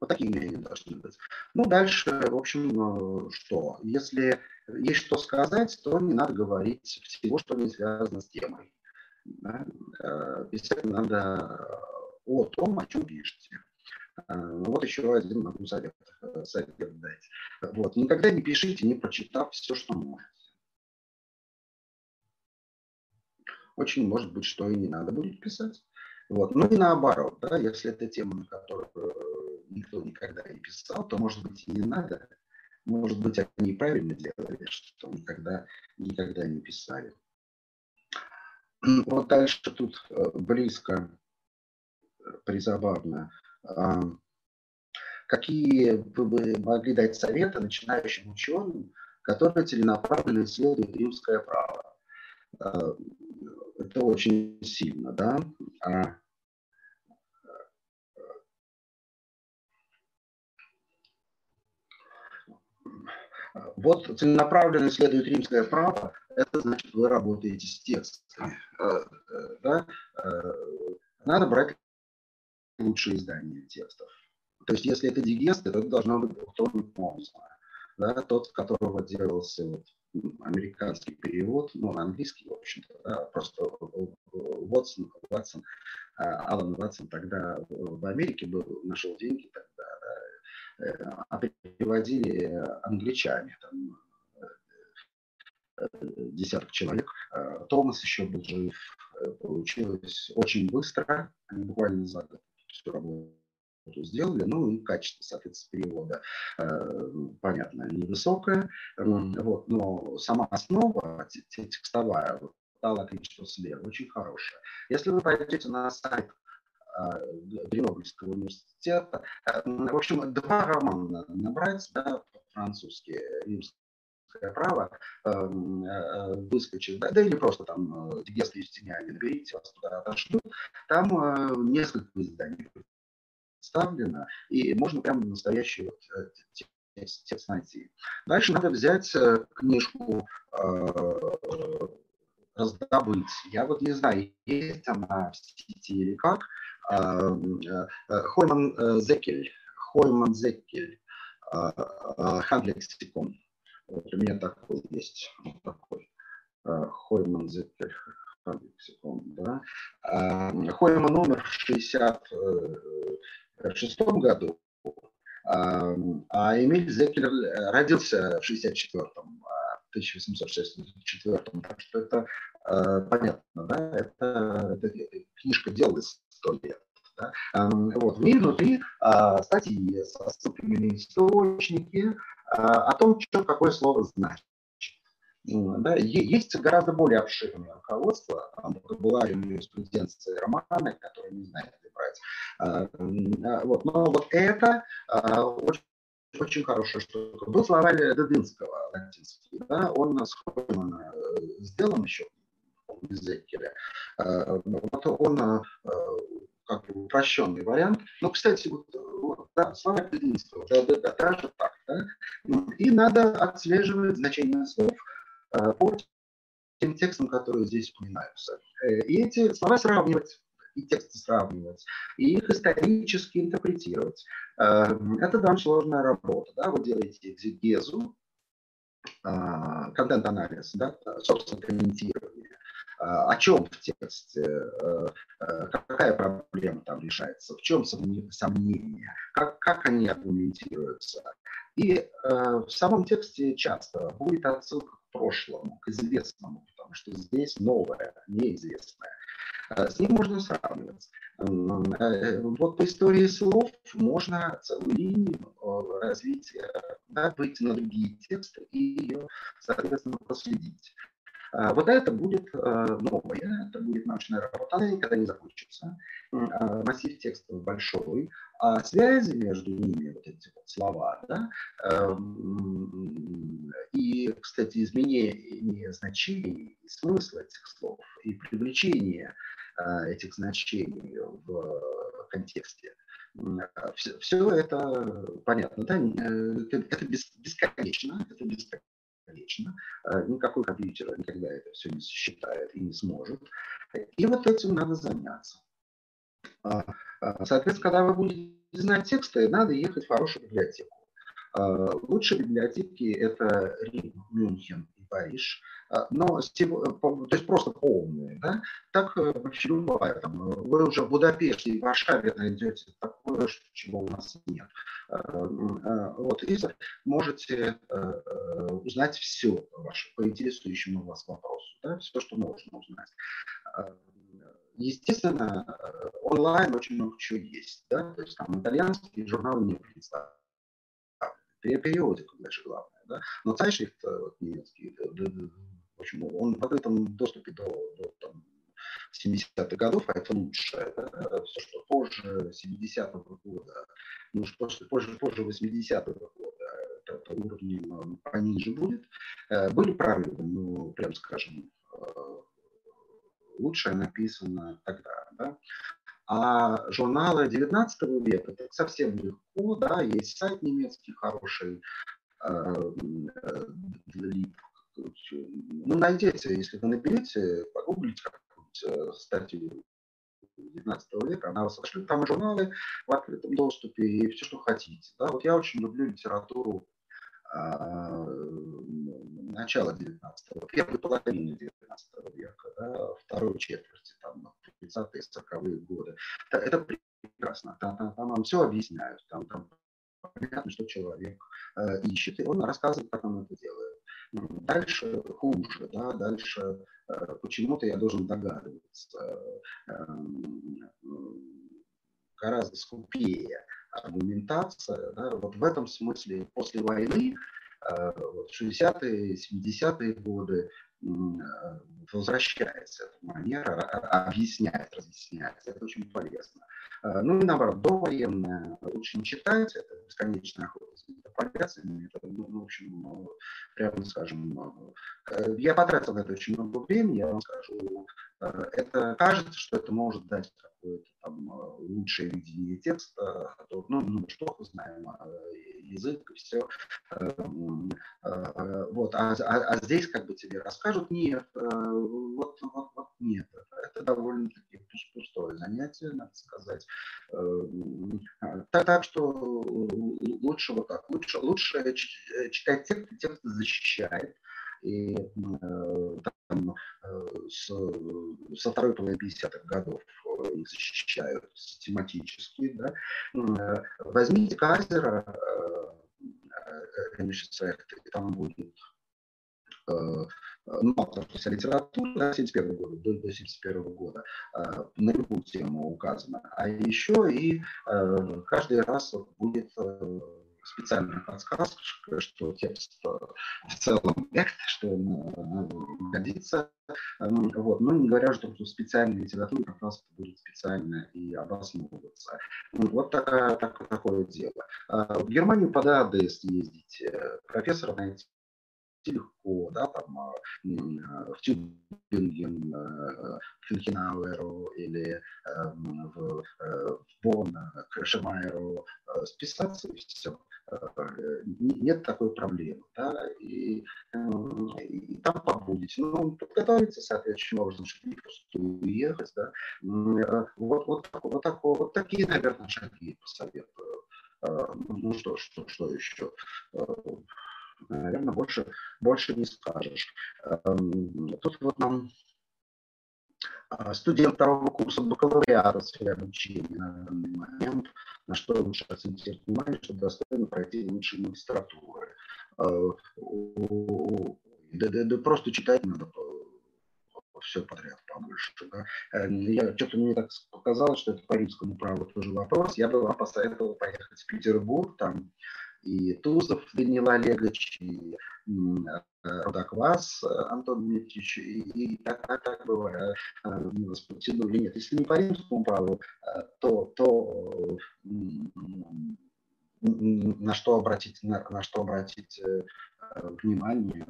Вот такие они должны быть. Ну, дальше, в общем, э, что? Если есть что сказать, то не надо говорить всего, что не связано с темой. Писать э, надо о том, о чем пишете. А, ну, вот еще один могу совет, э, совет дать. Вот. Никогда не пишите, не прочитав все, что можете. Очень может быть, что и не надо будет писать. Вот. Ну и наоборот, да, если это тема, на которую э, никто никогда не писал, то, может быть, и не надо. Может быть, они правильно делали, что никогда, никогда не писали. Вот дальше тут э, близко призабавно. А, какие вы бы могли дать советы начинающим ученым, которые целенаправленно исследуют римское право? А, это очень сильно, да? А, Вот целенаправленно исследует римское право, это значит, вы работаете с текстами. Да? Надо брать лучшее издание текстов. То есть, если это дигест, то это должно быть кто-нибудь да, тот, которого делался вот, американский перевод, ну, английский, в общем-то, да, просто Уотсон, Ватсон, а, Алан Ватсон тогда в Америке был, нашел деньги тогда, да, э, а переводили англичане, там, э, десяток человек. Э, Томас еще был жив. Получилось очень быстро, буквально за год всю работу сделали, ну и качество, соответственно, перевода, э, понятно, невысокое, вот, но сама основа текстовая, вот, Тала что слева, очень хорошая. Если вы пойдете на сайт э, Гренобльского университета, э, в общем, два романа набрать, да, французские, римское право выскочит, да, да или просто там Дигест Юстиниане, наберите, вас туда отошлют, там несколько изданий представлено, и можно прямо настоящий вот э, текст найти. Дальше надо взять э, книжку, э, раздобыть. Я вот не знаю, есть она в сети или как. Хойман Зекель. Хойман Зекель. Хандлексикон. Вот у меня такой есть. Вот такой. Хойман Зекель лексикон, да, Хойма номер в 1966 году, а Эмиль Зекелер родился в 64-м, 1864 так что это понятно, да, это, это книжка делалась сто лет. Да? Вот. В ней внутри а, статьи со ссылками на источники а, о том, что какое слово значит. Да, есть гораздо более обширное руководство, там, вокабуларию юриспруденции романа, которые не знают, где брать. А, а, вот. Но вот это очень очень хорошая штука. Был словарь Дедынского латинский, да, он с Хоймана э, сделан еще в Зеккере. Вот он как бы упрощенный вариант. Но, кстати, вот, да, словарь Дедынского, да, да, да, даже так. Да? И надо отслеживать значение слов Э, по тем текстам, которые здесь упоминаются. Э, и эти слова сравнивать, и тексты сравнивать, и их исторически интерпретировать. Э, это довольно сложная работа. Да? Вы делаете экзегезу, контент-анализ, да? собственно, комментирование. О чем в тексте, какая проблема там решается, в чем сомнения, как, как они аргументируются. И в самом тексте часто будет отсылка прошлому, к известному, потому что здесь новое, неизвестное. А, с ним можно сравнивать. Э, вот по истории слов можно целую линию э, развития, да, выйти на другие тексты и ее, соответственно, проследить. А, вот это будет э, новое, это будет научная работа, она никогда не закончится. А, массив текстов большой, а связи между ними, вот эти вот слова, да, эм, и, кстати, изменение значений и смысла этих слов, и привлечение э, этих значений в контексте, все, все это понятно, да? Э, это бесконечно, это бесконечно вечно. Э, никакой компьютер никогда это все не считает и не сможет. И вот этим надо заняться. А, а, соответственно, когда вы будете знать тексты, надо ехать в хорошую библиотеку. А, лучшие библиотеки – это Рим, Мюнхен Париж. Но, то есть просто полные. Да? Так э, вообще бывает. Вы уже в Будапеште и в Варшаве найдете такое, чего у нас нет. Вот, и можете э, узнать все ваше, по интересующему вас вопросу. Да? Все, что можно узнать. Естественно, онлайн очень много чего есть. Да? То есть там итальянские журналы не представлены. Периодика даже главное. Да? Но Zeitschrift вот, немецкий, общем, он в открытом доступе до, до там, 70-х годов, а это лучше. Да? Все, что позже 70-го года, ну, позже, позже, позже 80-го года, это, это уровнем пониже будет. Э, были прорывы, ну, прям скажем, э, лучшее написано тогда. Да? А журналы 19 века это совсем легко, да, есть сайт немецкий хороший, э, ну, найдите, если вы наберете, погуглите какую-нибудь статью 19 века, она вас сошлет, там журналы в открытом доступе и все, что хотите. Да? Вот я очень люблю литературу а, начала 19 века, первой половины 19 века, да, второй четверти, там, 30-е, 40-е годы. Это, это прекрасно, там, там, там вам все объясняют, там, там понятно, что человек э, ищет, и он рассказывает, как он это делает. Дальше хуже, да, дальше э, почему-то я должен догадываться, э, гораздо скупее аргументация. Да, вот в этом смысле после войны, э, вот 60-е, 70-е годы, возвращается эта манера, объяснять, разъяснять. Это очень полезно. Ну и наоборот, довоенное лучше не читать, это бесконечная охота за манипуляциями. Это, ну, в общем, прямо скажем, я потратил на это очень много времени, я вам скажу, это кажется, что это может дать какое-то там лучшее видение текста, ну, ну, что мы знаем, язык и все. Вот, а, а, а здесь как бы тебе расскажут, нет, вот, вот, вот нет, это довольно-таки пустое занятие, надо сказать. Так, так что лучше вот так, лучше, лучше читать текст, текст защищает, и там, с, со второй половины 50-х годов их защищают систематически. Да? Возьмите Казера, там будет ну, авторская литература до 71 года, до, до 71 года на любую тему указана. А еще и каждый раз будет специальная подсказка, что текст э, в целом что он э, годится. Эм, вот. Но не говоря, что специальная литература как раз будет специально и обосновываться. Вот такая, так, такое дело. А в Германию под АДС ездить, э, профессора найти легко, да, там в Тюбинген, к Финкенауэру или эм, в, в Бонн, к Шемайеру списаться и все. Нет такой проблемы, да, и, и там побудете. Ну, подготовиться соответствующим образом, чтобы не просто уехать, да. Вот, вот, вот, так, вот такие, наверное, шаги посоветую. Ну что, что, что еще? Наверное, больше, больше не скажешь. Эм, тут вот нам а, студент второго курса бакалавриата в сфере обучения на данный момент, на что лучше акцентировать внимание, чтобы достойно пройти лучшие магистратуры. Э, да, да, да просто читать надо все подряд побольше. Да. Э, я, что-то мне так показалось, что это по римскому праву тоже вопрос. Я бы вам посоветовал поехать в Петербург, там и Тузов Данил Олегович, и Рудоквас Антон Дмитриевич, и, и так, так, так бывает, милость потянули. Нет, если не по римскому праву, то, то на что обратить, на, на что обратить э, внимание,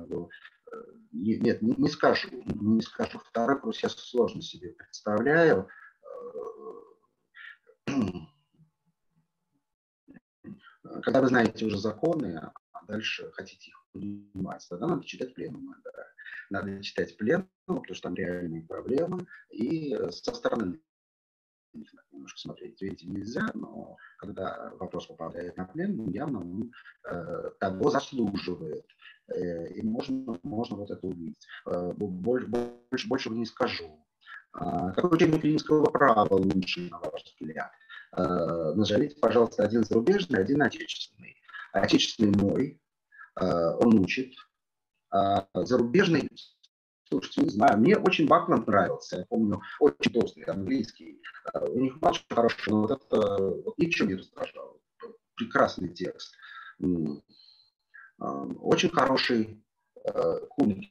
нет, не, не скажу, не скажу. Второй курс я сложно себе представляю. Э, когда вы знаете уже законы, а дальше хотите их понимать, тогда надо читать пленумы. Да. Надо читать пленумы, потому что там реальные проблемы, и со стороны немножко смотреть, видите, нельзя, но когда вопрос попадает на плен, явно он э, того заслуживает. Э, и можно, можно вот это увидеть. Э, больше, больше, больше не скажу. А, какой учебник клинического права лучше, на ваш взгляд? Э, назовите, пожалуйста, один зарубежный, один отечественный. Отечественный мой, э, он учит. А зарубежный, слушайте, не знаю, мне очень Бакланд нравился. Я помню, очень толстый английский. Э, у них очень хороший, но вот это вот ничего не раздражало. Прекрасный текст. Очень хороший Кунигель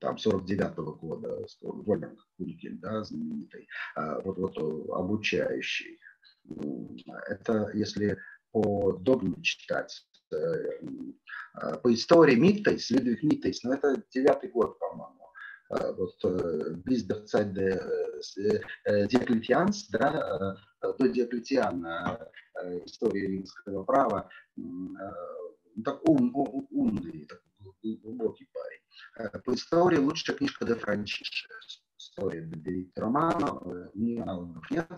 там 49-го года, Вольфганг Куликель, да, знаменитый, а, вот, вот обучающий. Это если по догме читать, э, а, по истории Миттейс, Людвиг Миттейс, но это девятый год, по-моему, а, вот э, э, Диоклетианс, да, до Диоклетиана история римского права, так ум, умный, такой глубокий парень. Э, по истории лучшая книжка Де Франчиши. История Бедерит Романа, э, ни аналогов нет.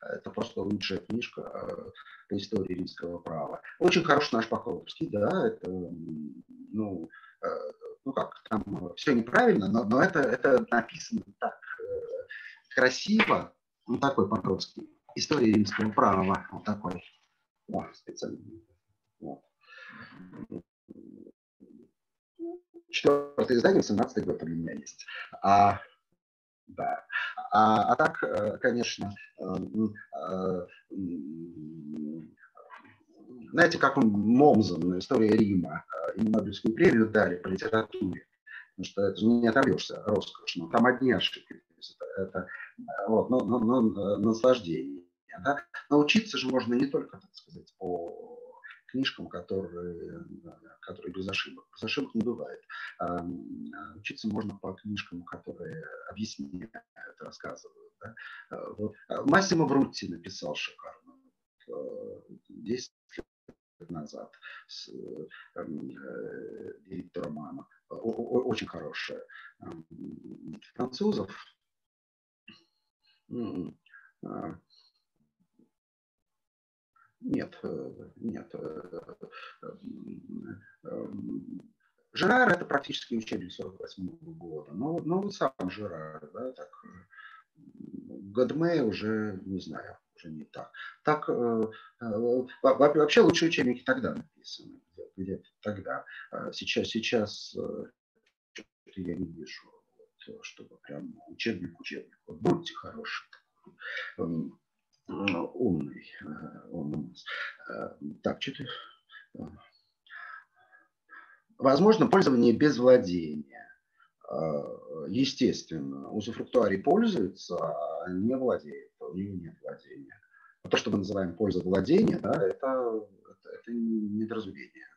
Это просто лучшая книжка э, по истории римского права. Очень хороший наш Покровский, да, это, ну, ну как, там все неправильно, но, но это, это написано так красиво. Он такой Покровский. История римского права. Вот такой. О, специально. Четвертое издание, 17 год у меня есть. А, да. А, а так, э, конечно, э, э, знаете, как Момзен, история Рима, и Нобелевскую премию дали по литературе, потому что это не отобьешься роскошь, но там одни ошибки. Это, это вот, но, но, но, наслаждение. Да? Научиться же можно не только, так сказать, по книжкам, которые, которые без ошибок. Без ошибок не бывает. А, учиться можно по книжкам, которые объясняют, рассказывают. Да? А, вот. А, Массимо Брутти написал шикарно. 10 лет назад с э, романа. Очень хорошая. Французов нет, э, нет. Э, э, Жерар это практически учебник 48 года. Но, но вот сам Жерар, да, так, Годме уже, не знаю, уже не так. Так, вообще лучшие учебники тогда написаны, где-то тогда. Сейчас, сейчас я не вижу, вот, чтобы прям учебник учебник. Вот будьте хорошие умный. Он, так, что-то... Возможно, пользование без владения. Естественно, узуфруктуарий пользуется, а не владеет, у него нет владения. То, что мы называем польза владения, да, это, это, это недоразумение.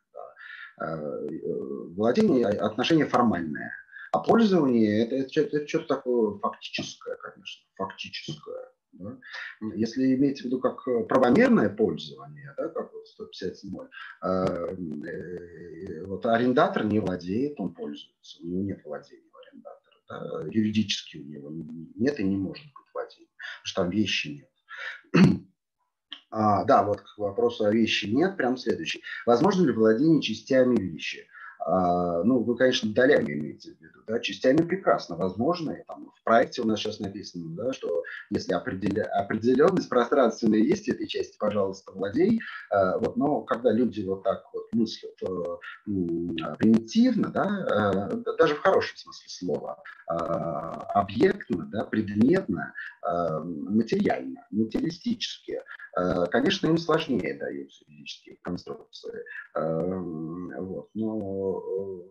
Да. Владение – отношение формальное. А пользование это, это, это что-то такое фактическое, конечно, фактическое. Да? Если иметь в виду как э, правомерное пользование, да, как вот 157, э, э, вот арендатор не владеет, он пользуется, у него нет владения у арендатора. Да? Юридически у него нет и не может быть владения, потому что там вещи нет. А, да, вот к вопросу о вещи нет, прям следующий. Возможно ли владение частями вещи? А, ну, вы, конечно, долями имеете в виду, да, частями прекрасно возможно. И, там, в проекте у нас сейчас написано, да, что если определя... определенность пространственная есть этой части, пожалуйста, владей. А, вот, но когда люди вот так вот мыслят а, примитивно, да, даже в хорошем смысле слова, объектно, да, предметно, материально, материалистически, конечно, им сложнее даются физические конструкции. Вот, но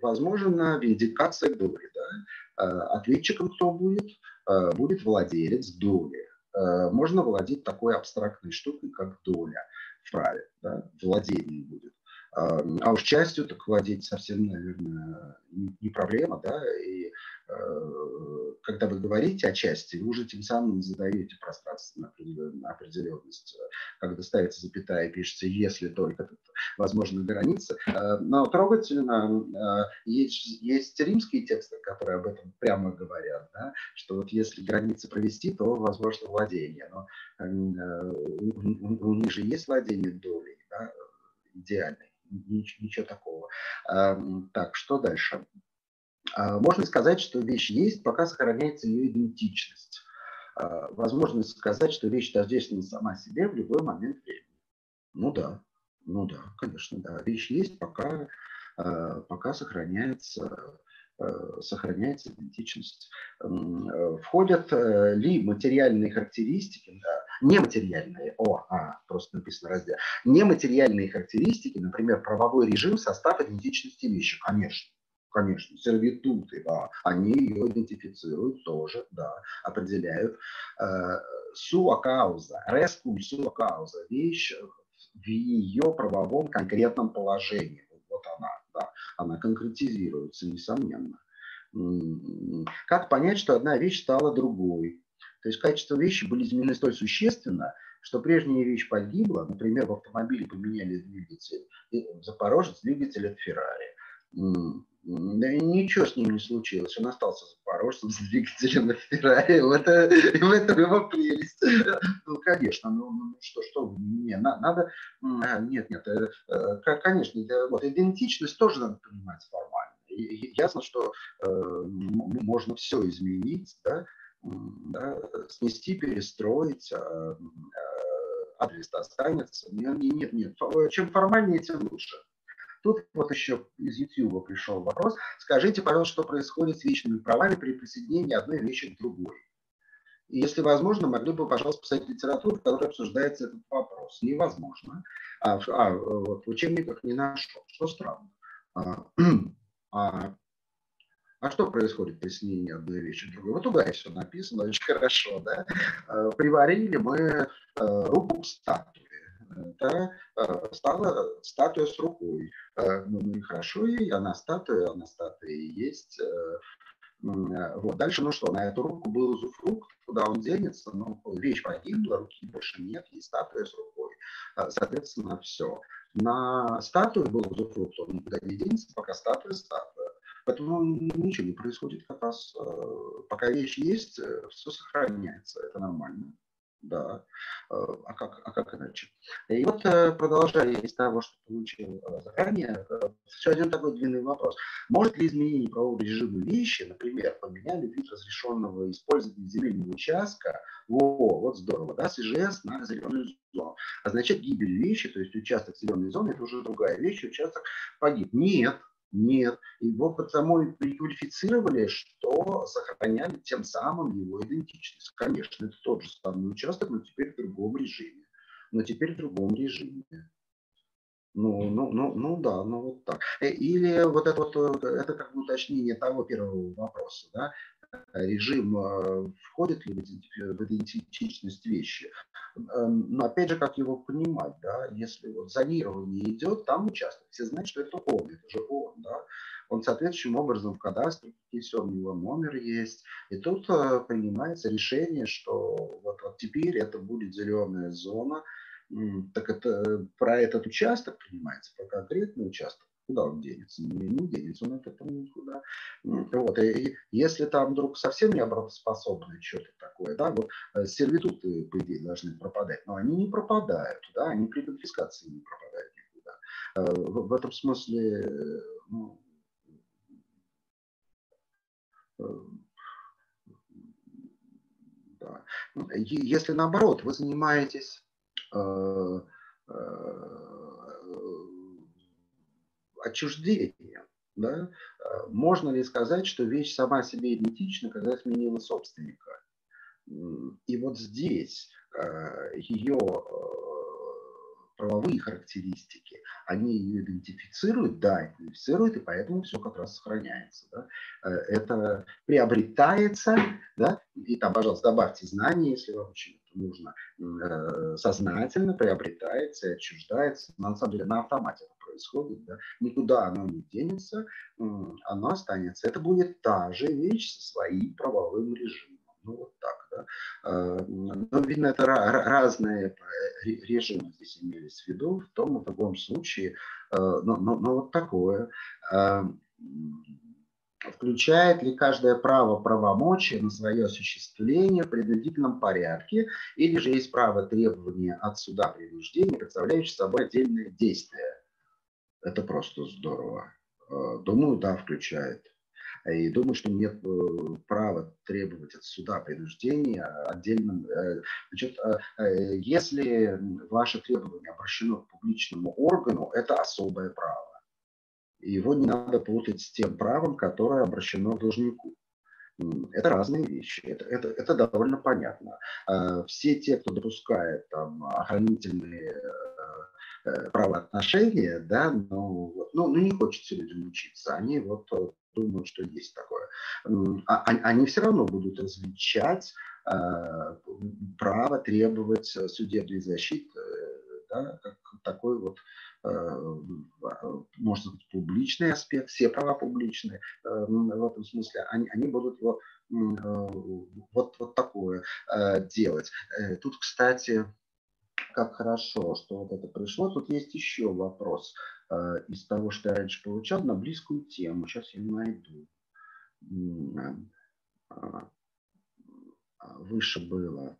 возможно виндикация доли. Да? Э, ответчиком кто будет? Э, будет владелец доли. Э, можно владеть такой абстрактной штукой, как доля в праве. Да? Владение будет. А уж частью так владеть совсем, наверное, не проблема, да, и Э, когда вы говорите о части, вы уже тем самым задаете пространственную определенность. Когда ставится запятая пишется «если только возможна граница». Э, но трогательно, э, есть, есть римские тексты, которые об этом прямо говорят, да, что вот если границы провести, то возможно владение. Но у, них же есть владение долей, да, идеальной. Ничего такого. Так, что дальше? А, можно сказать, что вещь есть, пока сохраняется ее идентичность. А, возможность сказать, что вещь тождественна сама себе в любой момент времени. Ну да, ну да, конечно, да. Вещь есть, пока, а, пока сохраняется, сохраняется идентичность. Входят э, ли материальные характеристики, да, нематериальные, о, а, просто написано раздел, нематериальные характеристики, например, правовой режим, состав идентичности вещи, конечно конечно, сервитуты, да, они ее идентифицируют тоже, да, определяют. Э, суа кауза, рескум суа кауза, вещь в ее правовом конкретном положении. Вот она, да, она конкретизируется, несомненно. Как понять, что одна вещь стала другой? То есть качество вещи были изменены столь существенно, что прежняя вещь погибла, например, в автомобиле поменяли двигатель, Запорожец двигатель от Феррари ничего с ним не случилось. Он остался запорожцем с на Феррари. Это, в этом его прелесть. Ну, конечно, ну, ну что, что, не, надо, а, нет, нет, э, э, конечно, вот идентичность тоже надо понимать формально. И ясно, что э, можно все изменить, да, да, снести, перестроить, а, адрес останется. Нет, нет, нет, чем формальнее, тем лучше. Тут вот еще из YouTube пришел вопрос. Скажите, пожалуйста, что происходит с вечными правами при присоединении одной вещи к другой? И если возможно, могли бы, пожалуйста, писать литературу, в которой обсуждается этот вопрос. Невозможно. А, а вот в учебниках не нашел. Что странно. А, а, а что происходит при снении одной вещи к другой? Вот туда все написано, очень хорошо. Да? А, приварили мы э, руку к статуе да, э, стала статуя с рукой. Э, ну, ну, и хорошо ей, она статуя, она статуя и есть. Э, вот. Дальше, ну что, на эту руку был узуфрукт, куда он денется, ну, вещь погибла, руки больше нет, и статуя с рукой. Соответственно, все. На статую был узуфрукт, он никуда не денется, пока статуя статуя. Поэтому ничего не происходит как раз. Пока вещь есть, все сохраняется, это нормально. Да. Э, а как, а как иначе? И вот э, продолжая из того, что получил э, заранее, еще один такой длинный вопрос. Может ли изменение правового режима вещи, например, поменяли вид разрешенного использования земельного участка, во, вот здорово, да, с на зеленую зону. Означает гибель вещи, то есть участок зеленой зоны, это уже другая вещь, участок погиб. Нет, нет. Его потому и переквалифицировали, что сохраняли тем самым его идентичность. Конечно, это тот же самый участок, но теперь в другом режиме. Но теперь в другом режиме. Ну, ну, ну, ну да, ну вот так. Э, или вот это вот, э, это как бы уточнение того первого вопроса, да, режим э, входит ли в идентичность вещи. Эм, но опять же, как его понимать, да, если вот зонирование идет, там участок, все знают, что это он, это же он, да, он соответствующим образом в кадастре у него номер есть. И тут э, принимается решение, что вот, вот теперь это будет зеленая зона, так это про этот участок принимается, про конкретный участок куда он денется? Не, не денется он это никуда. Вот. И если там вдруг совсем не обратоспособное что-то такое, да, вот э, сервитуты, по идее, должны пропадать, но они не пропадают, да, они при конфискации не пропадают никуда. Э, в, этом смысле, э, ну, да. Если наоборот, вы занимаетесь отчуждением. Да? А, можно ли сказать, что вещь сама себе идентична, когда сменила собственника? И вот здесь а, ее а, правовые характеристики, они ее идентифицируют, да, идентифицируют, и поэтому все как раз сохраняется. Да? Это приобретается, да, и там, пожалуйста, добавьте знания, если вам очень нужно, э, сознательно приобретается и отчуждается, на самом деле на автомате происходит, да, никуда оно не денется, оно останется. Это будет та же вещь со своим правовым режимом. Ну, вот так, да. А, но, видно, это разные режимы здесь имелись в виду. В том и в другом случае, но, но, но вот такое. Включает ли каждое право правомочия на свое осуществление в принудительном порядке, или же есть право требования от суда принуждения, представляющее собой отдельное действие. Это просто здорово. Э, думаю, да, включает. И думаю, что нет э, права требовать от суда принуждения отдельным. Э, значит, если ваше требование обращено к публичному органу, это особое право. Его не надо путать с тем правом, которое обращено должнику. Это разные вещи, это, это, это довольно понятно. Все те, кто допускает там, охранительные Э, правоотношения, да, но ну, ну, не хочется людям учиться, они вот э, думают, что есть такое. А, они все равно будут различать э, право требовать судебной защиты, да, как такой вот может быть, публичный аспект, все права публичные в этом смысле, они, они будут его вот, вот такое делать. Тут, кстати, как хорошо, что вот это пришло. Тут есть еще вопрос э, из того, что я раньше получал, на близкую тему. Сейчас я найду. А, выше было.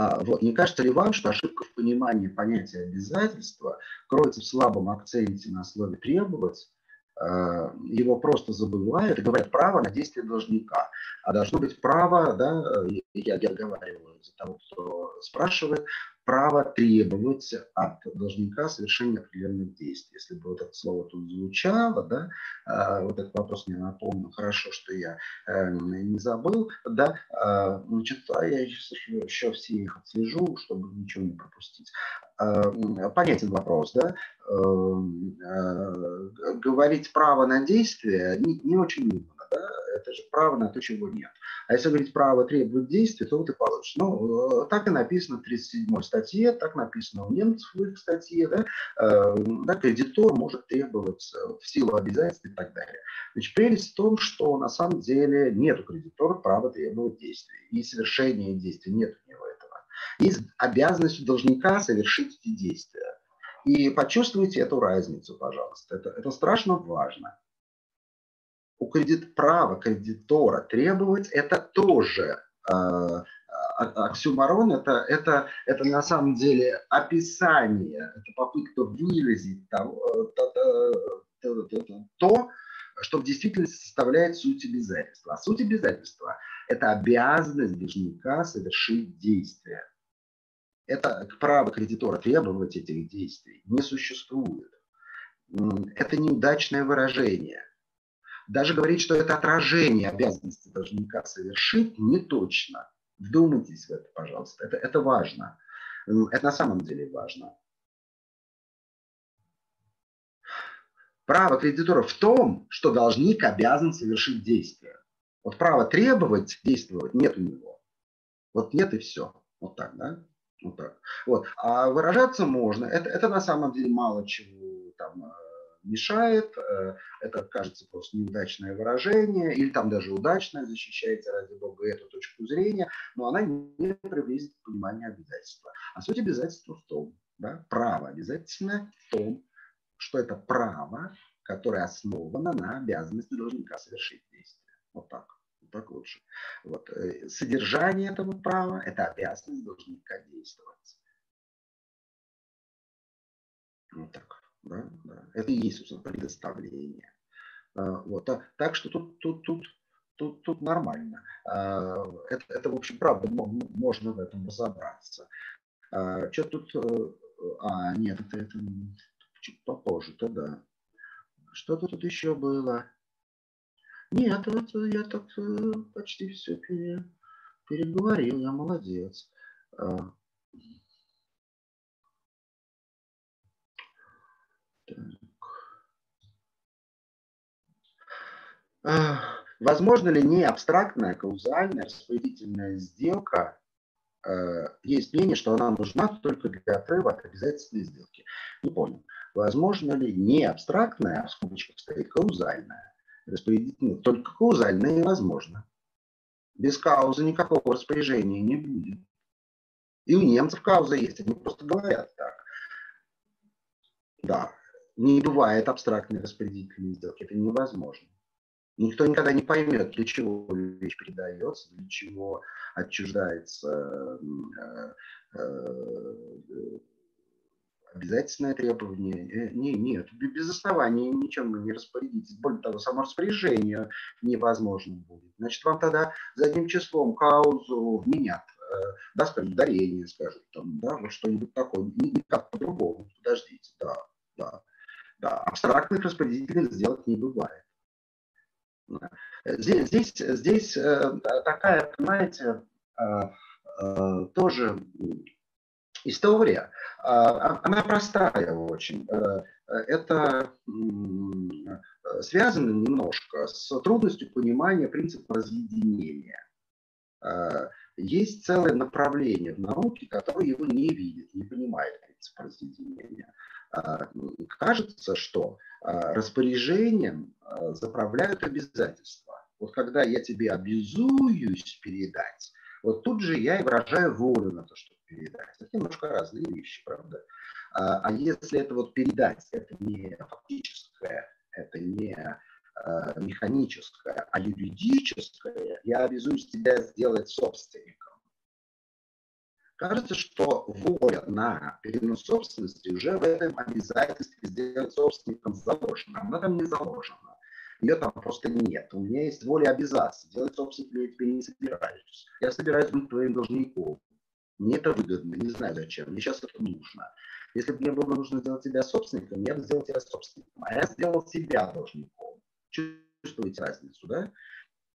А, вот, не кажется ли вам, что ошибка в понимании понятия обязательства кроется в слабом акценте на слове «требовать», Э, его просто забывают и говорят право на действие должника. А должно быть право, да, э, я, я говорил за того, кто спрашивает, право требовать от должника совершения определенных действий. Если бы вот это слово тут звучало, да, э, вот этот вопрос мне напомнил, хорошо, что я не забыл, да, значит, а я еще, еще все их отслежу, чтобы ничего не пропустить. Понятен вопрос, да, говорить право на действие не, не очень нужно это же право на то, чего нет. А если говорить право требовать действий, то и получишь. Ну, э, так и написано в 37 статье, так написано у немцев в их статье, да, э, да, кредитор может требовать э, в силу обязательств и так далее. Значит, прелесть в том, что на самом деле нет у кредитора права требовать действий. И совершения действий нет у него этого. Есть обязанность у должника совершить эти действия. И почувствуйте эту разницу, пожалуйста. Это, это страшно важно у кредит, права кредитора требовать, это тоже э, оксюмарон это, это, это на самом деле описание, это попытка выразить там, то, то, то, то, что в действительности составляет суть обязательства. А суть обязательства – это обязанность должника совершить действие. Это право кредитора требовать этих действий не существует. Это неудачное выражение. Даже говорить, что это отражение обязанности должника совершить, не точно. Вдумайтесь в это, пожалуйста. Это, это важно. Это на самом деле важно. Право кредитора в том, что должник обязан совершить действие. Вот право требовать действовать нет у него. Вот нет и все. Вот так, да? Вот так. Вот. А выражаться можно. Это, это на самом деле мало чего там э, мешает. Э, это кажется просто неудачное выражение. Или там даже удачное, защищаете, ради бога, эту точку зрения. Но она не приблизит пониманию обязательства. А суть обязательства в том, да, право обязательное в том, что это право, которое основано на обязанности должника совершить действие. Вот так. Так лучше. Вот. Э, содержание этого права – это обязанность должника действовать. Вот так. Да? Да. Это и есть, собственно, предоставление. А, вот. Так что тут, тут, тут, тут, тут нормально. А, это, это, в общем, правда, можно в этом разобраться. А, что тут... Э, а, нет, это, это чуть попозже-то да. Что-то тут еще было. Нет, вот я так э, почти все пере, переговорил, я молодец. А, возможно ли не абстрактная, каузальная, распорядительная сделка Э, есть мнение, что она нужна только для отрыва от обязательной сделки. Не понял. Возможно ли не абстрактная, а в скобочках стоит каузальная, распорядительная, только каузальная невозможно. Без каузы никакого распоряжения не будет. И у немцев кауза есть, они просто говорят так. Да, не бывает абстрактной распорядительной сделки, это невозможно. Никто никогда не поймет, для чего вещь передается, для чего отчуждается э, э, обязательное требование. Э, не, нет, без оснований ничем вы не распорядитесь. Более того, само распоряжение невозможно будет. Значит, вам тогда задним числом каузу вменят, да, скажем, дарение, скажут, там, да, вот что-нибудь такое. Никак по-другому. Подождите, да, да. Абстрактных распорядительных сделок не бывает. Здесь, здесь, здесь э, такая, понимаете, э, э, тоже история. Она простая очень. Это связано немножко с трудностью понимания принципа разъединения. Есть целое направление в науке, которое его не видит, не понимает принцип разъединения. Кажется, что а, распоряжением а, заправляют обязательства. Вот когда я тебе обязуюсь передать, вот тут же я и выражаю волю на то, чтобы передать. Это немножко разные вещи, правда. А, а если это вот передать, это не фактическое, это не механическое, а юридическое, я обязуюсь тебя сделать собственником. Кажется, что воля на перенос собственности уже в этом обязательстве сделать собственником заложена. Она там не заложена. Ее там просто нет. У меня есть воля обязаться. Делать собственником я теперь не собираюсь. Я собираюсь быть твоим должником. Мне это выгодно, не знаю зачем. Мне сейчас это нужно. Если бы мне было нужно сделать тебя собственником, я бы сделал тебя собственником. А я сделал себя должником. Чувствуете разницу, да?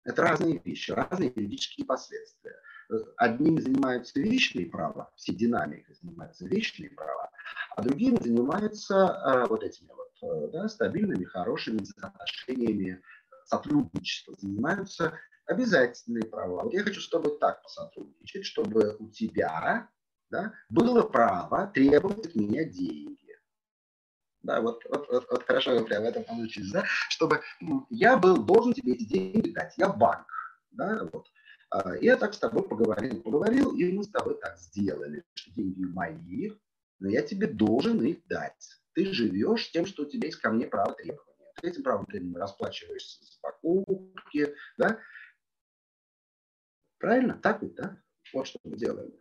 Это разные вещи, разные юридические последствия одними занимаются вечные права, все динамики занимаются вечные права, а другими занимаются э, вот этими вот э, да, стабильными, хорошими отношениями сотрудничества, занимаются обязательные права. Вот я хочу с тобой так посотрудничать, чтобы у тебя да, было право требовать от меня деньги. Да, вот, вот, вот, вот хорошо вы прям в этом получились, да, чтобы я был должен тебе эти деньги дать, я банк, да, вот. А, я так с тобой поговорил, поговорил, и мы с тобой так сделали, деньги мои, но я тебе должен их дать. Ты живешь тем, что у тебя есть ко мне право требования. Ты этим правом требования расплачиваешься за покупки, да? Правильно? Так ведь, да? Вот что мы делаем.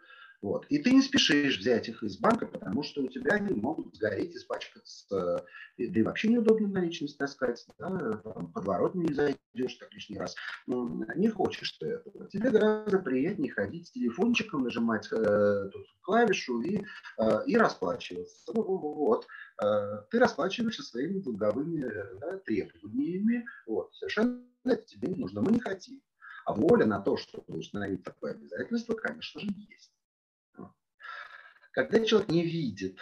Вот. И ты не спешишь взять их из банка, потому что у тебя они могут сгореть, испачкаться. Да и вообще неудобно наличность таскать. Да? Подворот не зайдешь так лишний раз. Не хочешь ты этого. Тебе гораздо приятнее ходить с телефончиком, нажимать э, тут клавишу и, э, и расплачиваться. Ну, вот. Э, ты расплачиваешься своими долговыми да, требованиями. Вот. Совершенно это тебе не нужно. Мы не хотим. А воля на то, чтобы установить такое обязательство, конечно же, есть. Когда человек не видит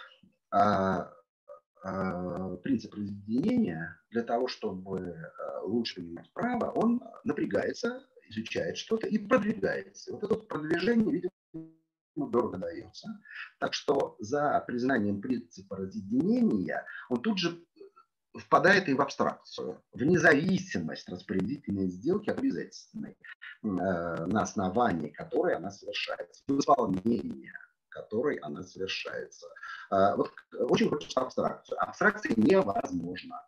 а, а, принцип разъединения, для того, чтобы а, лучше понимать право, он напрягается, изучает что-то и продвигается. Вот это продвижение, видимо, дорого дается. Так что за признанием принципа разъединения он тут же впадает и в абстракцию, в независимость распорядительной сделки обязательной, э, на основании которой она совершается, в исполнение которой она совершается. А, вот очень хочется абстракцию. Абстракция невозможна.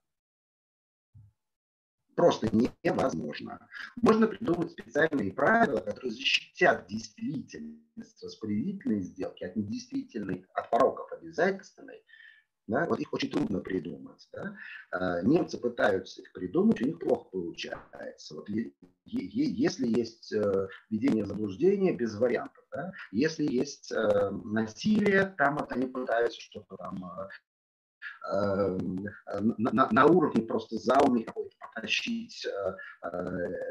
Просто невозможно. Можно придумать специальные правила, которые защитят действительность распорядительной сделки от недействительной, от пороков обязательственной, да? Вот их очень трудно придумать. Да? А, немцы пытаются их придумать, у них плохо получается. Вот если есть э, введение заблуждения, без вариантов. Да? Если есть э, насилие, там вот они пытаются что-то там э, на, на уровне просто зауми какой-то потащить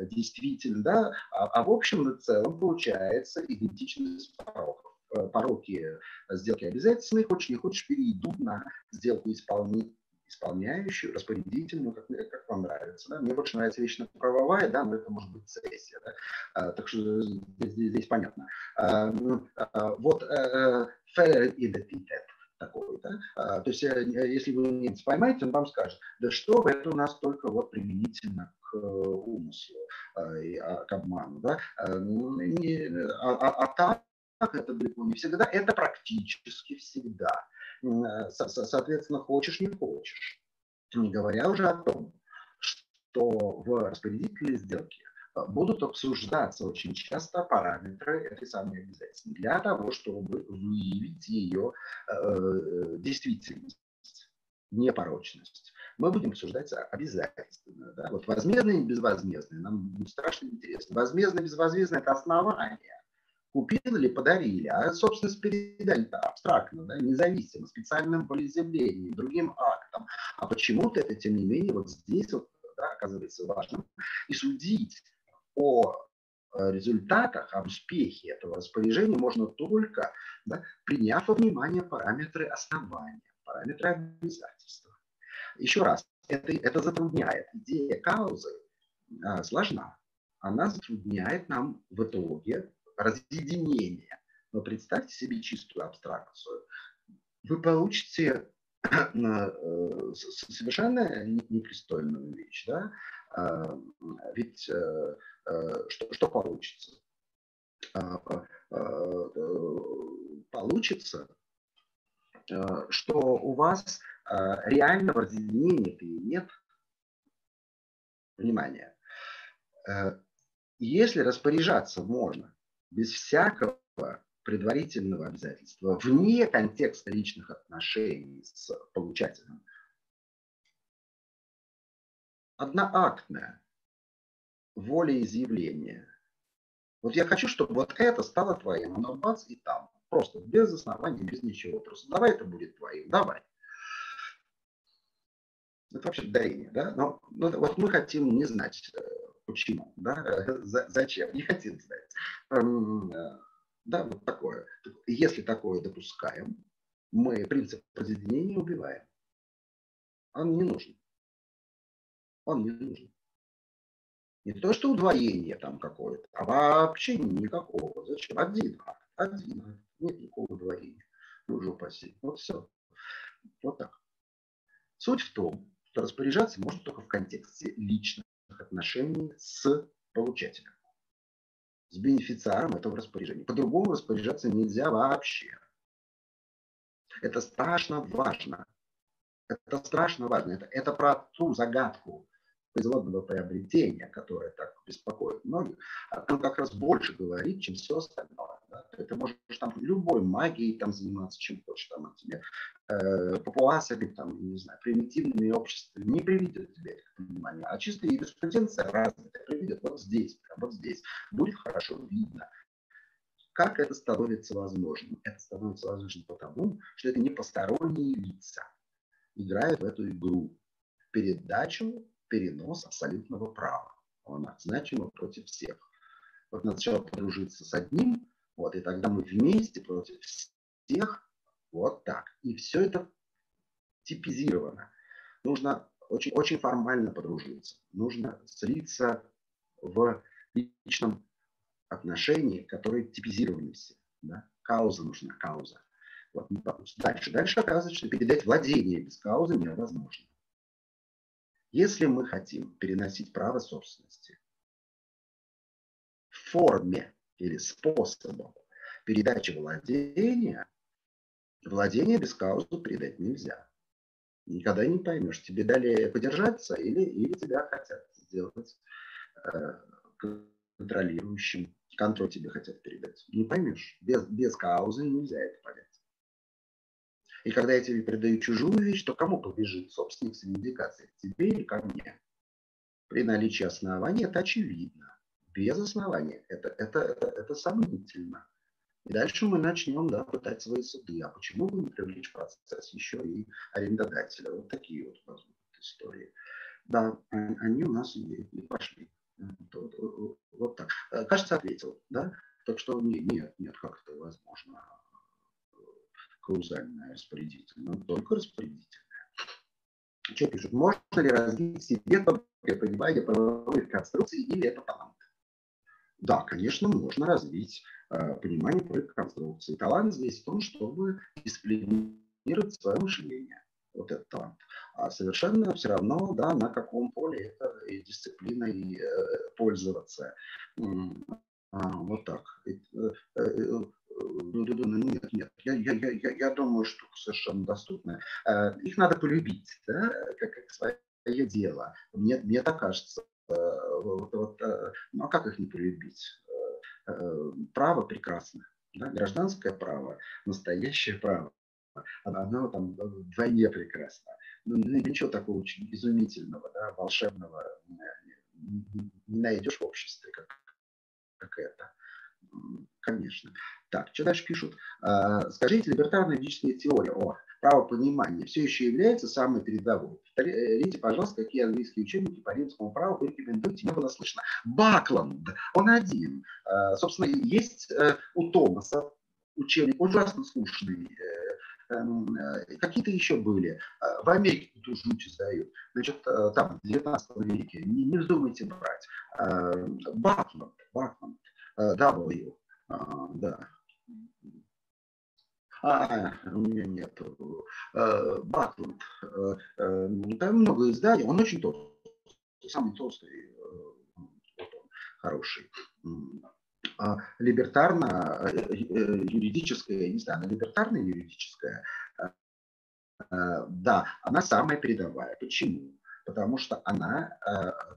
действительно, да, а, а в общем и целом получается идентичность пороков. Э, пороки сделки обязательных, хочешь не хочешь, перейдут на сделку исполни, исполняющую, распорядительную, как, как вам нравится. Да? Мне больше нравится вечно правовая, да, но это может быть сессия. Да? А, так что здесь, здесь, понятно. А, а, вот fair identitet такой. Да? То есть, э, если вы немца поймаете, он вам скажет, да что это у нас только вот применительно к умыслу, а, к обману. Да? Ну, а, а, а так это далеко не всегда, это практически всегда. Э, соответственно, хочешь, не хочешь. Не говоря уже о том, что в распорядительной сделке э, будут обсуждаться очень часто параметры этой самой обязательности для того, чтобы выявить ее э, действительность, непорочность. Мы будем обсуждать обязательно. Да? Вот возмездные и безвозмездные. Нам страшно интересно. Возмездное и безвозмездное – это основание купили или подарили, а собственность передали абстрактно, да, независимо, специальным волеизъявлением, другим актом. А почему-то это, тем не менее, вот здесь вот, да, оказывается важным. И судить о э, результатах, об успехе этого распоряжения можно только да, приняв во внимание параметры основания, параметры обязательства. Еще раз, это, это затрудняет. Идея каузы а, сложна. Она затрудняет нам в итоге разъединения. Но представьте себе чистую абстракцию. Вы получите э, совершенно непристойную вещь. Да? А, ведь э, э, что, что получится? Получится, что у вас реального разъединения-то и нет. Внимание. Если распоряжаться можно без всякого предварительного обязательства, вне контекста личных отношений с получателем. Одноактное волеизъявление. Вот я хочу, чтобы вот это стало твоим, оно бац и там. Просто без основания, без ничего. Просто давай это будет твоим, давай. Это вообще дарение, да? Но, но вот мы хотим не знать, э, почему, да, зачем, не хотим знать. Эм, э, да, вот такое. Если такое допускаем, мы принцип разъединения убиваем. Он не нужен. Он не нужен. Не то, что удвоение там какое-то, а вообще никакого. Зачем? Один акт. Один акт. Нет никакого удвоения. Боже упаси. Вот все. Вот так. Суть в том, что распоряжаться можно только в контексте личных отношений с получателем, с бенефициаром этого распоряжения. По-другому распоряжаться нельзя вообще. Это страшно важно. Это страшно важно. Это, это про ту загадку производного приобретения, которая так беспокоит многих. Он как раз больше говорит, чем все остальное. Да? Ты можешь там любой магией там заниматься, чем хочешь, там от тебя э, папуасами, там, не знаю, примитивными обществами не приведет тебя к пониманию, а чисто юриспруденция развитая приведет вот здесь, вот здесь. Будет хорошо видно. Как это становится возможным? Это становится возможным потому, что это не посторонние лица играют в эту игру. Передачу, перенос абсолютного права. Он значимо против всех. Вот надо сначала подружиться с одним, вот, и тогда мы вместе против всех, вот так. И все это типизировано. Нужно очень, очень формально подружиться. Нужно слиться в личном отношении, которые типизированы все. Да? Кауза нужна, кауза. Вот, дальше. Дальше оказывается, что передать владение без каузы невозможно. Если мы хотим переносить право собственности в форме или способом передачи владения, владение без каузы передать нельзя. Никогда не поймешь, тебе дали подержаться или, или тебя хотят сделать э, контролирующим, контроль тебе хотят передать. Не поймешь. Без, без каузы нельзя это понять. И когда я тебе передаю чужую вещь, то кому побежит собственник с индикацией? Тебе или ко мне? При наличии основания это очевидно. Без основания это, это, это, это сомнительно. И дальше мы начнем да, пытать свои суды. А почему бы не привлечь процесс еще и арендодателя? Вот такие вот возможно, истории. Да, они у нас и, и пошли. Вот так. Кажется, ответил. Да? Так что нет, нет, как это возможно каузальная распорядительная, но только распорядительная. Что пишут? Можно ли развить себе понимание правовых конструкций или это талант? Да, конечно, можно развить э, понимание правовых конструкций. Талант здесь в том, чтобы дисциплинировать свое мышление. Вот этот талант. А совершенно все равно, да, на каком поле это и дисциплиной э, пользоваться. А, вот так. Э, э, ну, нет, нет, я, я, я, я думаю, что совершенно доступная. Э, их надо полюбить, да, как, как свое дело. Мне, мне так кажется. Э, вот, вот, ну а как их не полюбить? Право прекрасно. Да? Гражданское право, настоящее право. Оно там вдвойне прекрасно. Ну, ничего такого очень изумительного, да, волшебного не найдешь в обществе, как, как это. Конечно. Так, что дальше пишут? А, скажите, либертарная юридическая теория о правопонимании все еще является самой передовой? Повторите, пожалуйста, какие английские учебники по римскому праву вы рекомендуете? Не было слышно. Бакланд, он один. А, собственно, есть э, у Томаса учебник, ужасно скучный. Э, эм, э, какие-то еще были. В Америке тут жуть издают. Значит, там, в 19 веке. Не, не вздумайте брать. Бакланд, Бакланд. W. А, да. А, у меня нет. Батланд. Э, э, там много изданий. Он очень толстый. Самый толстый. Э, хороший. А либертарно юридическая, не знаю, либертарная юридическая, да, она самая передовая. Почему? Потому что она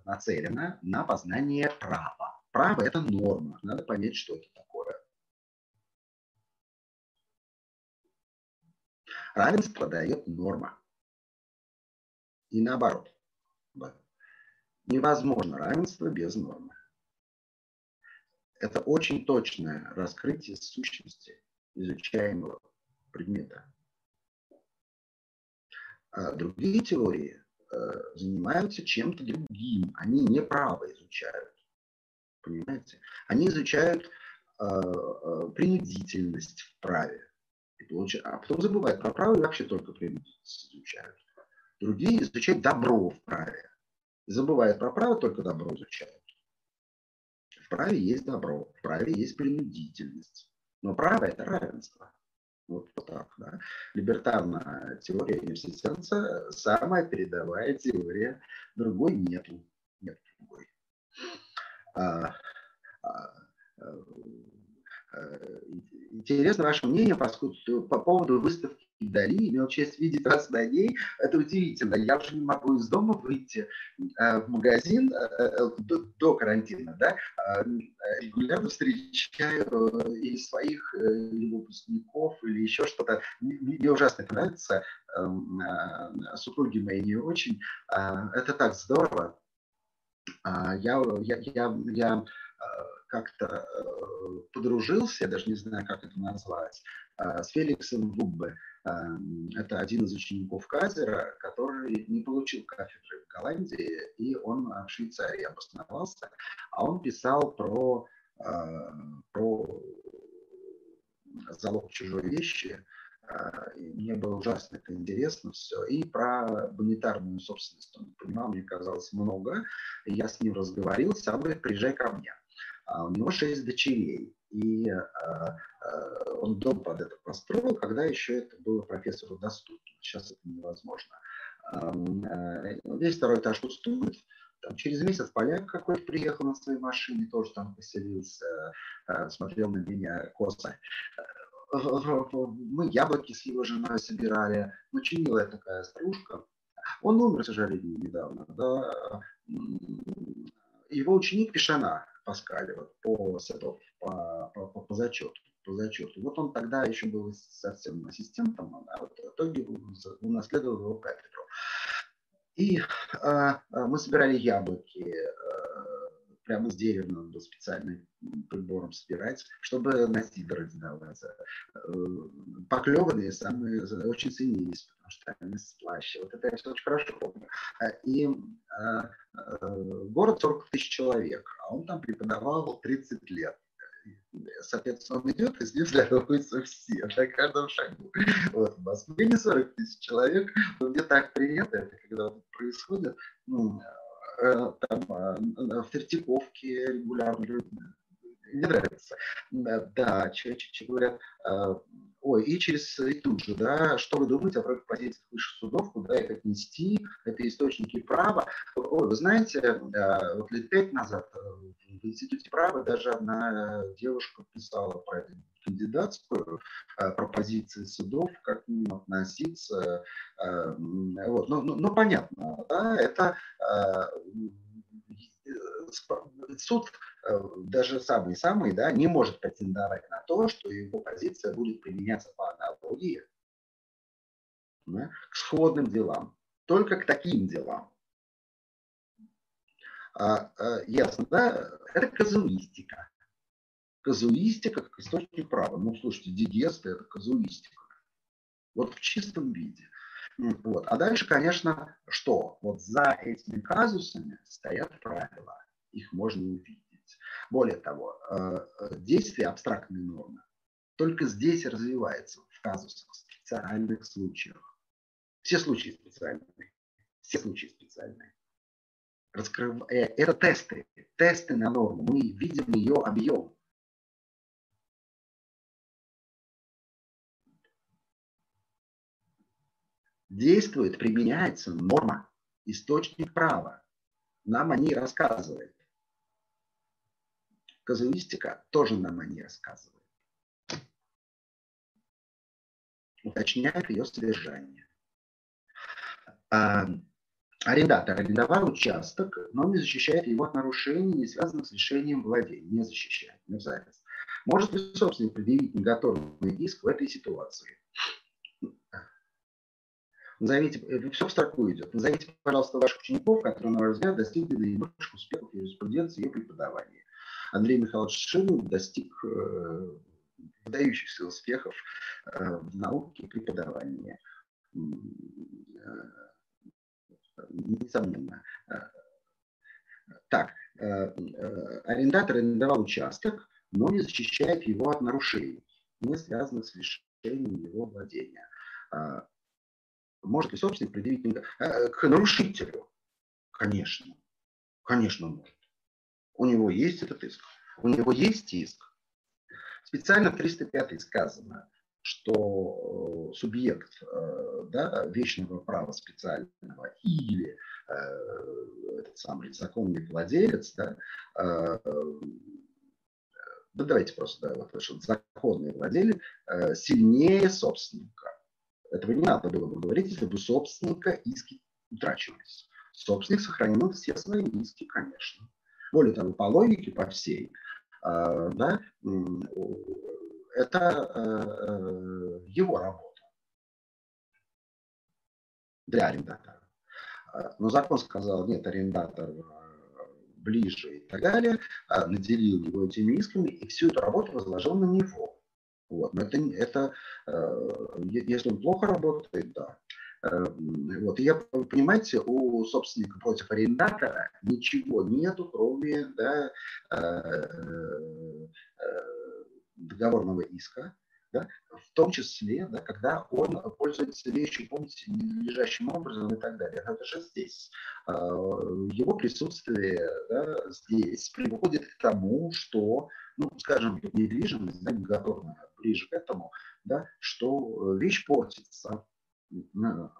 нацелена на познание права. Право – это норма. Надо понять, что это такое. Равенство дает норма. И наоборот. Невозможно равенство без нормы. Это очень точное раскрытие сущности изучаемого предмета. А другие теории э, занимаются чем-то другим. Они не право изучают понимаете? Они изучают э, э, принудительность в праве. И получают, а потом забывают про право и вообще только принудительность изучают. Другие изучают добро в праве. Забывают про право, только добро изучают. В праве есть добро, в праве есть принудительность. Но право – это равенство. Вот так, да. Либертарная теория университета – самая передовая теория. Другой нету. Нет другой. А, а, э, интересно ваше мнение поскольку, по поводу выставки Дали, имел честь видеть вас на ней. Это удивительно. Я уже не могу из дома выйти э, в магазин э, э, до, до карантина. Да? А, регулярно встречаю или своих или выпускников, или еще что-то. Мне ужасно нравится. Эм, супруги мои не очень. А, это так здорово. А, я, я, я, я как-то подружился, я даже не знаю, как это назвать, с Феликсом Губбе. Эм, это один из учеников Казера, который не получил кафедры в Голландии, и он в Швейцарии обосновался. А он писал про, э, про залог чужой вещи. Э, мне было ужасно это интересно все. И про монетарную собственность он понимал, мне казалось, много. Я с ним разговорился, он говорит, приезжай ко мне. А у него шесть дочерей. И э, э, он дом под это построил, когда еще это было профессору доступно. Сейчас это невозможно. Э, весь второй этаж пустует. Там, через месяц поляк какой-то приехал на своей машине, тоже там поселился, смотрел на меня косо. Мы яблоки с его женой собирали. Ну, чинилая такая старушка. Он умер, к сожалению, недавно. Да. Его ученик Пешана, Паскале вот, по, по, по, по, по зачету. По зачету. Вот он тогда еще был совсем ассистентом, а вот в итоге унаследовал его кафедру. И а, а, мы собирали яблоки, а, прямо с дерева надо было специальным прибором собирать, чтобы на сидоры сдавать. Э, поклеванные самые очень ценились, потому что они с Вот это я все очень хорошо помню. И город 40 тысяч человек, а он там преподавал 30 лет соответственно, он идет, и с ним здороваются все на каждом шагу. Вот, в Москве не 40 тысяч человек, но мне так приятно, это когда происходит, ну, Э, там, э, в Третьяковке регулярно мне нравится. Да, человек говорят, э, ой, и через и тут же, да, что вы думаете о позициях высших судов, куда их отнести, это источники права. Ой, вы знаете, вот лет пять назад в Институте права даже одна девушка писала про кандидатскую пропозиции судов, как к ним относиться. Вот. Ну, ну, ну, понятно, да, это суд, э, даже самый-самый, да, не может претендовать на то, что его позиция будет применяться по аналогии да, к сходным делам, только к таким делам. А, а, ясно, да? Это казуистика. Казуистика как источник права. Ну, слушайте, Дигеста – это казуистика. Вот в чистом виде. Вот. А дальше, конечно, что? Вот за этими казусами стоят правила их можно увидеть. Более того, э, э, действие абстрактной нормы только здесь развивается в казусах, специальных случаях. Все случаи специальные. Все случаи специальные. Раскрыв... Э, это тесты. Тесты на норму. Мы видим ее объем. Действует, применяется норма, источник права. Нам о ней рассказывает. Казуистика тоже нам о ней рассказывает. Уточняет ее содержание. А, арендатор арендовал участок, но не защищает его от нарушений, не связанных с решением владения. Не защищает, не мерзавец. Может ли собственник предъявить неготовный иск в этой ситуации? Назовите, все в строку идет. Назовите, пожалуйста, ваших учеников, которые, на ваш взгляд, достигли наибольших успехов в юриспруденции и преподавании. Андрей Михайлович Шилин достиг э, выдающихся успехов э, в науке и преподавании. Э, несомненно. Так, арендатор арендовал участок, но не защищает его от нарушений, не связанных с лишением его владения. Может ли собственник предъявить к нарушителю? Конечно. Конечно, может. У него есть этот иск. У него есть иск. Специально в 305 сказано, что э, субъект э, да, вечного права специального или э, этот самый законный владелец, да, да давайте просто, да, вот, что законный владелец сильнее собственника. Этого не надо было бы говорить, если бы собственника иски утрачивались. Собственник сохранил все свои иски, конечно. Более того, по логике, по всей, а, да, это э, э, его работа для арендатора. А, но закон сказал, нет, арендатор э, ближе и так далее, а, наделил его этими исками, и всю эту работу возложил на него. Вот. Но это, это если он плохо работает, да. Вот. И я, понимаете, у собственника против арендатора ничего нету, кроме да, договорного иска, да, в том числе, да, когда он пользуется вещью, помните, лежащим образом и так далее. Это же здесь. А, его присутствие да, здесь приводит к тому, что, ну, скажем, недвижимость, да, неготовная, ближе к этому, да, что вещь портится,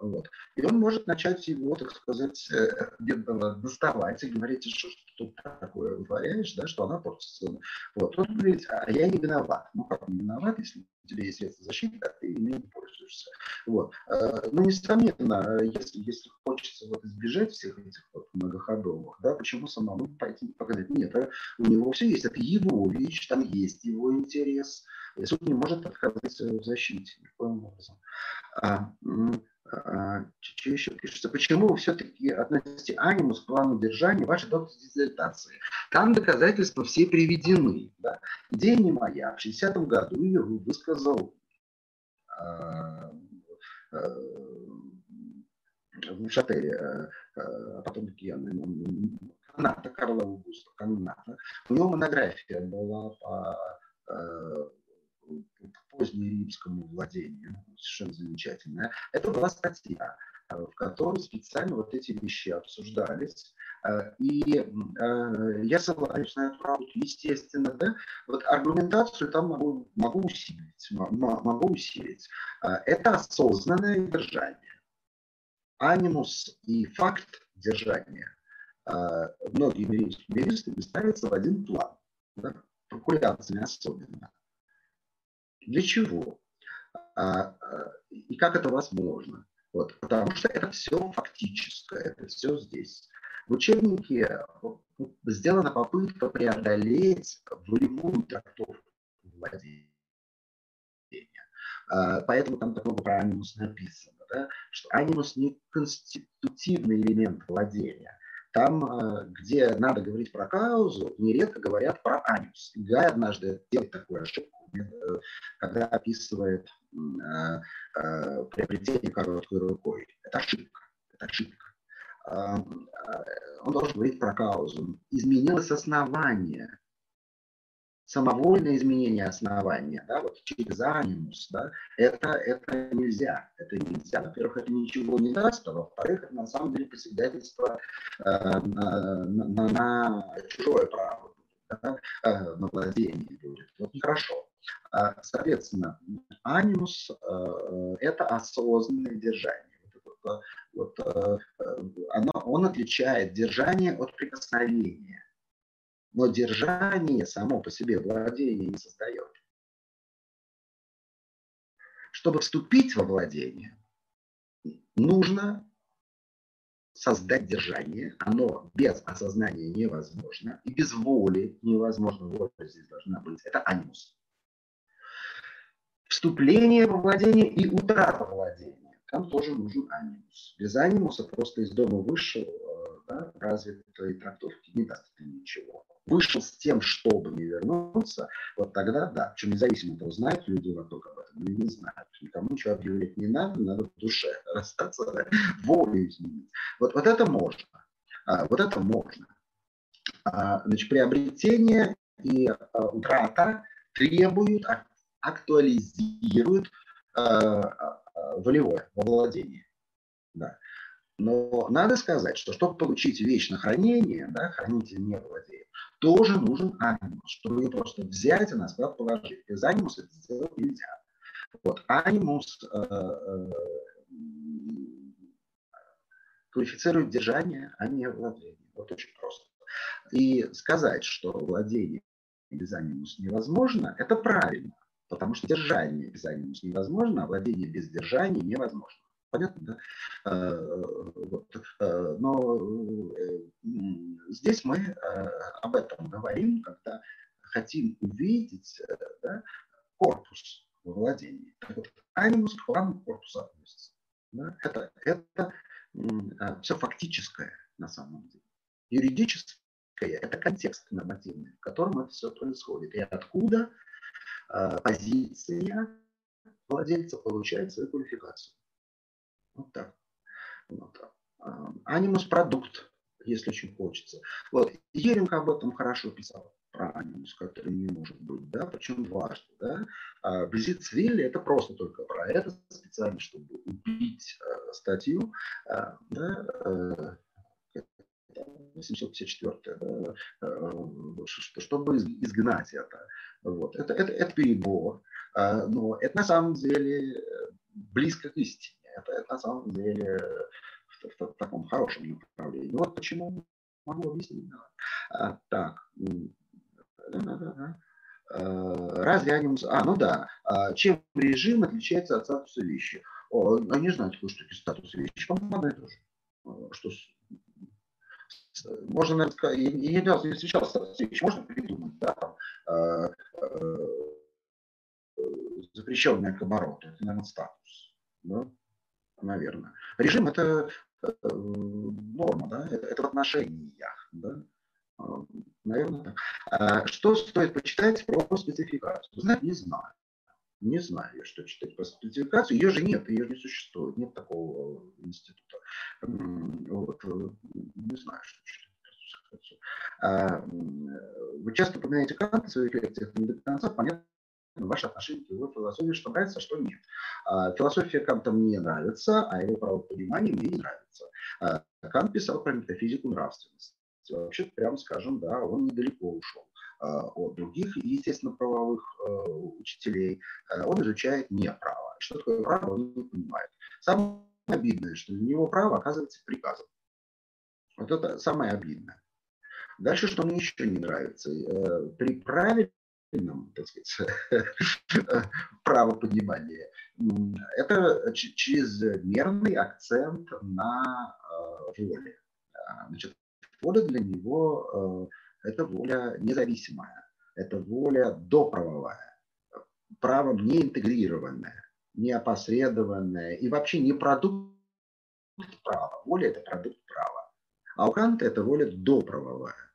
вот. И он может начать его, так сказать, э, доставать и говорить, что, что ты такое вытворяешь, да, что она портится. Вот. Он говорит, а я не виноват. Ну, как не виноват, если у тебя есть средства защиты, а ты ими не пользуешься. Вот. Э, ну, несомненно, если, если хочется вот избежать всех этих вот многоходовых, да, почему самому пойти показать? Нет, а у него все есть, это его вещь, там есть его интерес, и суд не может отказать в защите никоим образом. А, а, что еще пишется? Почему вы все-таки относите анимус к плану держания вашей докторской диссертации? Там доказательства все приведены. Да? Идея не моя. В 60-м году ее высказал а, а, в Шателе, а, а потом Киана, Каната, Карла Аугуста, Каната. У него монография была по а, позднеримскому владению, совершенно замечательная, это была статья, э, в которой специально вот эти вещи обсуждались. Э, и э, я ссылаюсь на эту работу, естественно, да, вот аргументацию там могу, могу усилить, могу усилить. Это осознанное держание. Анимус и факт держания многими юристами ставятся в один план, да, прокуряциями особенно. Для чего? А, а, и как это возможно? Вот, потому что это все фактическое, это все здесь. В учебнике сделана попытка преодолеть волевую трактовку владения. А, поэтому там так много про анимус написано, да? что анимус не конститутивный элемент владения. Там, а, где надо говорить про каузу, нередко говорят про анимус. Гай однажды делает такую ошибку Э, когда описывает э, э, приобретение короткой рукой. Это ошибка. Это ошибка. Он должен говорить про каузу. Изменилось основание самовольное изменение основания, да, вот через анимус, да, это, это нельзя, это нельзя. Во-первых, это ничего не даст, а во-вторых, это на самом деле посвидетельство э, на, на, на чужое право, да, э, на владение будет. Вот нехорошо. А, соответственно, анимус э, – это осознанное держание. Вот, вот, э, оно, он отличает держание от прикосновения. Но держание само по себе владение не создает. Чтобы вступить во владение, нужно создать держание. Оно без осознания невозможно. И без воли невозможно. Воля здесь должна быть. Это анимус вступление во владение и утрата владения. Там тоже нужен анимус. Без анимуса просто из дома вышел, да, развитой трактовки не даст это ничего. Вышел с тем, чтобы не вернуться, вот тогда да. Причем независимо от того, знают люди вокруг об этом или не знают. Никому ничего объявлять не надо, надо в душе расстаться, да, волю изменить. Вот, вот это можно. А, вот это можно. А, значит, приобретение и а, утрата требуют актуализирует э, э, волевое во владении. Да. Но надо сказать, что чтобы получить на хранение, да, хранитель не владеет, тоже нужен анимус, чтобы ее просто взять и на склад положить. Без анимуса это сделать нельзя. Вот, анимус э, э, квалифицирует держание, а не владение. Вот очень просто. И сказать, что владение без анимуса невозможно, это правильно. Потому что держание без анимус невозможно, а владение без держания невозможно. Понятно, да? Э, вот. Э, но здесь мы об этом говорим, когда хотим увидеть да, корпус во владении. Так вот, анимус к плану корпуса относится. Да? Это, это все фактическое на самом деле. Юридическое – это контекст нормативный, в котором это все происходит. И откуда э, позиция владельца получает свою квалификацию. Вот так. Вот. Анимус – продукт, если очень хочется. Вот. Еринг об этом хорошо писал про анимус, который не может быть, да, причем дважды, да. А Близицвилли это просто только про это, специально, чтобы убить э, статью, э, да, э, 854, да, э, чтобы изгнать это. Вот. Это, это, это перебор, а, но это на самом деле близко к истине. Это, это на самом деле в, в, в таком хорошем направлении. Вот почему могу объяснить. А, так. А, разве анимус... А, ну да. А, чем режим отличается от статуса вещи? О, а не знаю, что такое статус вещи. По-моему, одно и то же. Что можно, наверное, сказать, я не раз не встречался с вещи, можно придумать, да, там, э, э, к обороту, это, наверное, статус, да, наверное. Режим – это э, норма, да, это, это в отношениях, да, наверное, так. А что стоит почитать про спецификацию? Знать не знаю. Не знаю, что читать про спецификацию. Ее же нет, ее же не существует. Нет такого института. Вот. Э, не знаю, что читать. А, вы часто упоминаете Канта в своих лекциях, не до конца понятно ваше отношение к его философии, что нравится, а что нет. А, философия Канта мне нравится, а его правопонимание мне не нравится. А, Кант писал про метафизику нравственности. Вообще, прямо скажем, да, он недалеко ушел. От других, естественно, правовых э, учителей, он изучает не право. Что такое право, он не понимает. Самое обидное, что для него право оказывается приказом. Вот это самое обидное. Дальше, что мне еще не нравится. Э, при правильном, так сказать, правопонимании, это чрезмерный акцент на воле. А, значит, воля для него это воля независимая, это воля доправовая, правом не интегрированная, не опосредованная и вообще не продукт права. Воля – это продукт права. А у Канта это воля доправовая.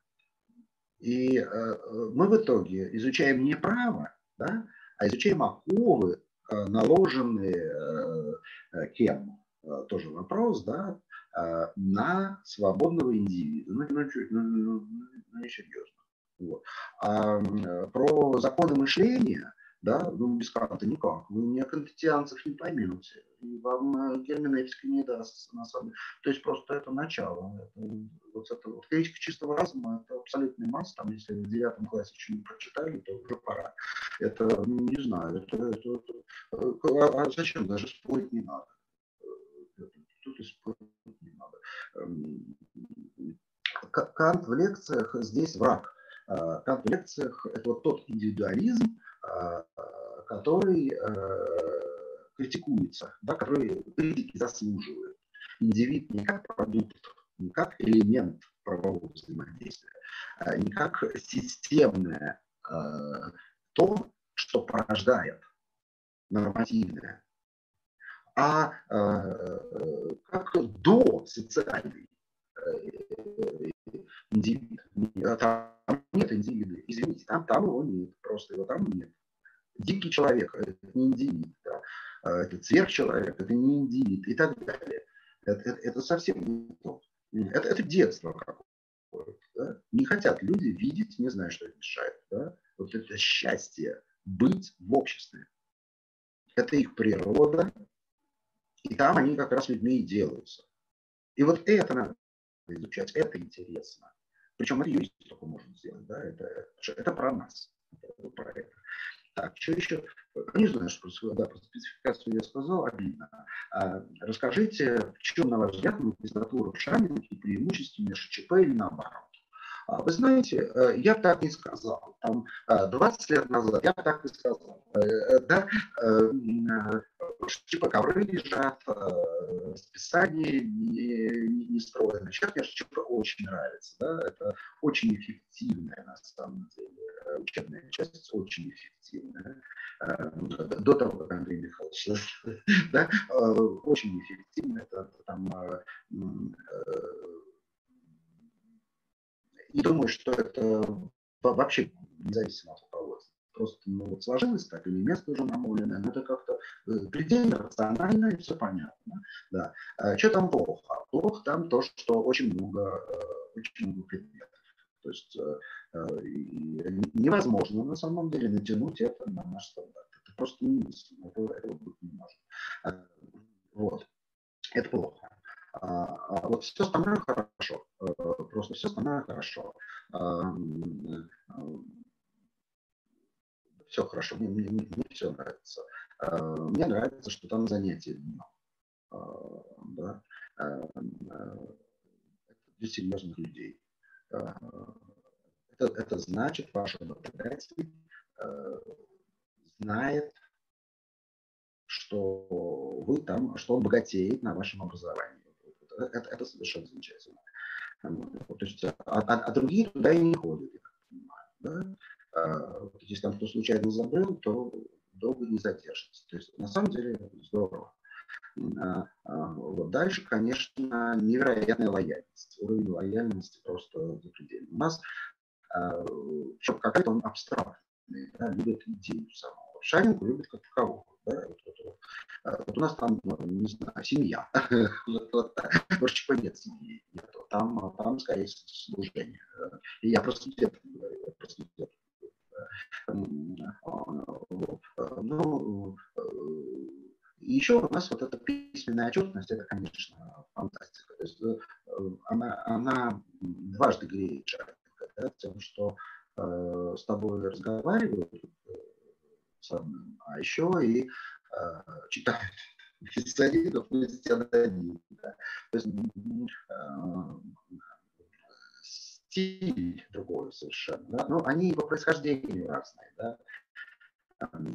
И э, мы в итоге изучаем не право, да, а изучаем оковы, э, наложенные э, э кем, э, тоже вопрос, да, Э, на свободного индивида. Ну, ну, ну, ну, ну, ну серьезно. Вот. А про законы мышления, да, ну, без Канта никак. Вы не кантетианцев не поймете. И вам э, герменевтика не даст, на самом деле. То есть просто это начало. Это, вот это, вот критика чистого разума, это абсолютный масс. Там, если в девятом классе еще не прочитали, то уже пора. Это, ну, не знаю, это, это, это, а, а зачем даже спорить не надо? Тут и спорить не надо. Эм, Кант в лекциях здесь враг. А, Кант в лекциях – это вот тот индивидуализм, который э, критикуется, да, который критики заслуживает. Индивид не как продукт, не как элемент правового взаимодействия, а не как системное э, то, что порождает нормативное а э, как до социальный э, индивид. Там нет индивида, извините, там, там его нет, просто его там нет. Дикий человек – это не индивид, да? А это сверхчеловек, это не индивид и так далее. Это, это, это совсем не то. Это, это детство какое-то. Да? Не хотят люди видеть, не знаю, что это мешает. Да? Вот это счастье быть в обществе. Это их природа, и там они как раз людьми и делаются. И вот это надо изучать, это интересно. Причем это юрист только может сделать, да, это, это про нас, это про это. Так, что еще? Не знаю, что происходит, да, по спецификации я сказал, обидно. А, расскажите, в чем, на ваш взгляд, магистратура в Шаменке преимущественнее ШЧП или наоборот? А вы знаете, э, я так не сказал. Там 20 лет назад я так не сказал. Да? Типа ковры лежат, списание не, не строено. Сейчас мне что-то очень нравится. Да? Это очень эффективная на самом деле учебная часть, очень эффективная. До того, как Андрей Михайлович да? очень эффективно. Это там не думаю, что это вообще независимо от. Просто ну, вот сложилось так, или место уже намоленное, но это как-то э, предельно рационально и все понятно. Да. А что там плохо? Плохо там то, что очень много, э, очень много предметов. То есть э, невозможно на самом деле натянуть это на наш стандарт. Это просто немыслимо. Это, это быть не может. Вот. Это плохо. А, а вот все остальное хорошо, просто все остальное хорошо. А, все хорошо, мне, мне, мне все нравится. Мне нравится, что там занятия днем. Да? Это для серьезных людей. Это, это значит, ваш работодатель знает, что вы там, что он богатеет на вашем образовании это, это совершенно замечательно. То есть, а, а, а другие туда и не ходят, я так понимаю. Да? А, если там кто случайно забыл, то долго не задержится. То есть на самом деле здорово. А, а, вот дальше, конечно, невероятная лояльность. Уровень лояльности просто запредельный. У нас а, какая-то он абстрактный, да, любит идею самого. Шаринку любит как такового. Да? Вот, вот, вот. Вот у нас там, ну, не знаю, семья. В РЧП нет семьи. Там, там скорее служение. И я просто где-то говорю, я просто где-то ну, э, еще у нас вот эта письменная отчетность, это, конечно, фантастика. То есть э, она, она дважды греет человека, да, тем, что э, с тобой разговаривают, э, а еще и э, читают специалистов вместе одни. Да. То есть э, стиль другой совершенно. Да? Но они по происхождению разные. Да?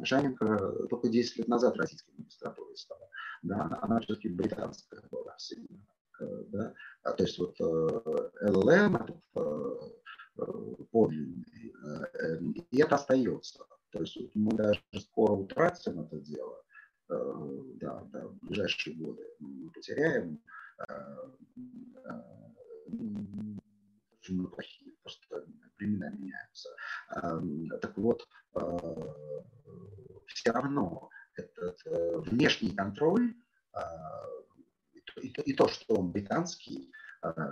Жаненко только 10 лет назад российской магистратурой стала. Да, она все-таки британская была сильно. Да? А, то есть вот э, ЛЛМ, этот э, подлинный, и это остается. То есть мы даже скоро утратим это дело, э, да, да, в ближайшие годы мы потеряем, э, э, мы плохие, просто времена меняются. Так вот, все равно этот внешний контроль и то, что он британский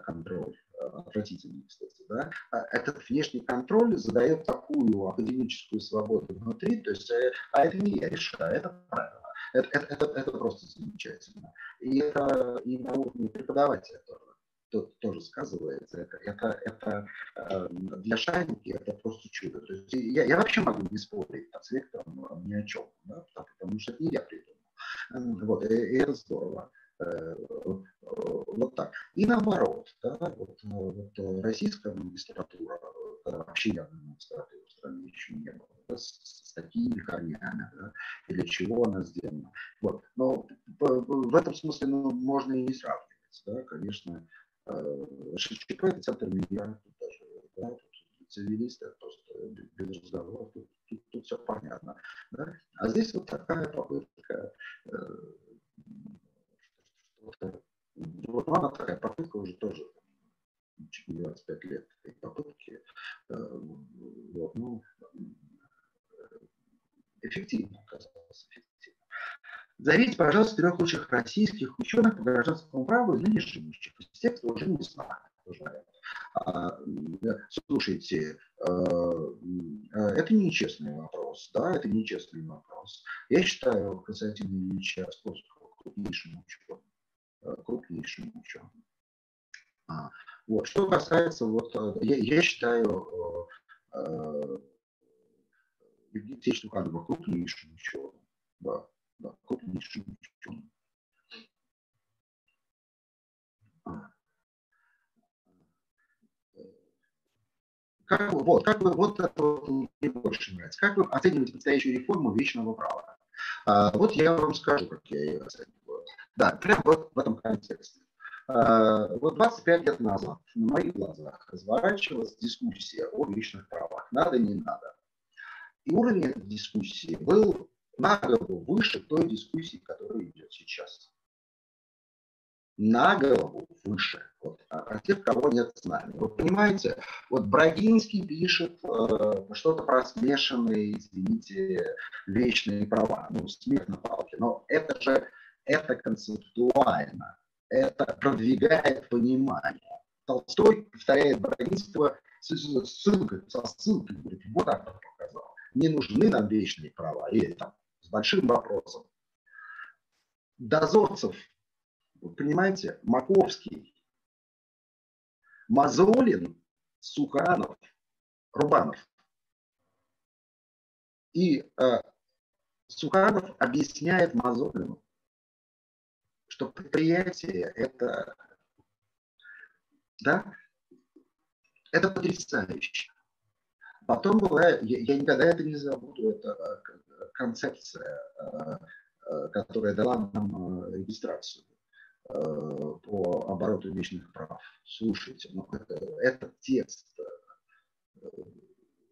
контроль, отвратительный, кстати, да, этот внешний контроль задает такую академическую свободу внутри, то есть, э, а это не я решаю, это правило. Это, это, это, это просто замечательно. И это и на уровне преподавателя тоже, тоже, сказывается. Это, это, это э, для шайники это просто чудо. То есть я, я вообще могу не спорить с лектором ни о чем, да, потому что это не я придумал. Вот, и, и это здорово. Э, вот так. И наоборот, да, вот, вот российская магистратура, вообще явно магистратура в стране еще не было, да, с, с такими корнями, да, или чего она сделана. Вот. Но в этом смысле ну, можно и не сравнивать. Да, конечно, ШЧП это центр мира, тут даже, да, тут цивилисты, просто без разговоров, тут, тут, тут все понятно. Да? А здесь вот такая попытка э, вот она такая попытка уже тоже чуть не 25 лет этой попытки. Э, вот, ну, эффективно. Зовите, пожалуйста, трех лучших российских ученых по гражданскому праву и ныне живущих. Из текста уже не знаю. А, слушайте, э, э, это нечестный вопрос, да, это нечестный вопрос. Я считаю Константина Ильича Островского крупнейшим ученым крупнейшим ученым. А, вот. Что касается, вот, э, я, я считаю э, э, Евгения Алексеевича Туханова крупнейшим ученым. Да, ученым. Как, вот, как вы, вот это вот мне больше нравится. Как вы оцениваете предстоящую реформу вечного права? А, вот я вам скажу, как я ее оцениваю. Да, прямо вот в этом контексте. А, вот 25 лет назад на моих глазах разворачивалась дискуссия о личных правах. Надо, не надо. И уровень этой дискуссии был на голову выше той дискуссии, которая идет сейчас. На голову выше. Вот, а, а тех, кого нет с нами. Вы понимаете, вот Брагинский пишет э, что-то про смешанные, извините, вечные права. Ну, смех на палке. Но это же, это концептуально это продвигает понимание. Толстой повторяет Брагинского ссылкой, со ссылкой, говорит, вот так показал. Не нужны нам вечные права. Или там большим вопросом. Дозорцев, вы понимаете, Маковский, Мазолин, Суханов, Рубанов. И э, Суханов объясняет Мазолину, что предприятие это, да, это потрясающе. Потом была, я, я никогда это не забуду, это э, концепция, э, э, которая дала нам регистрацию по обороту личных прав. Слушайте, ну, это, текст,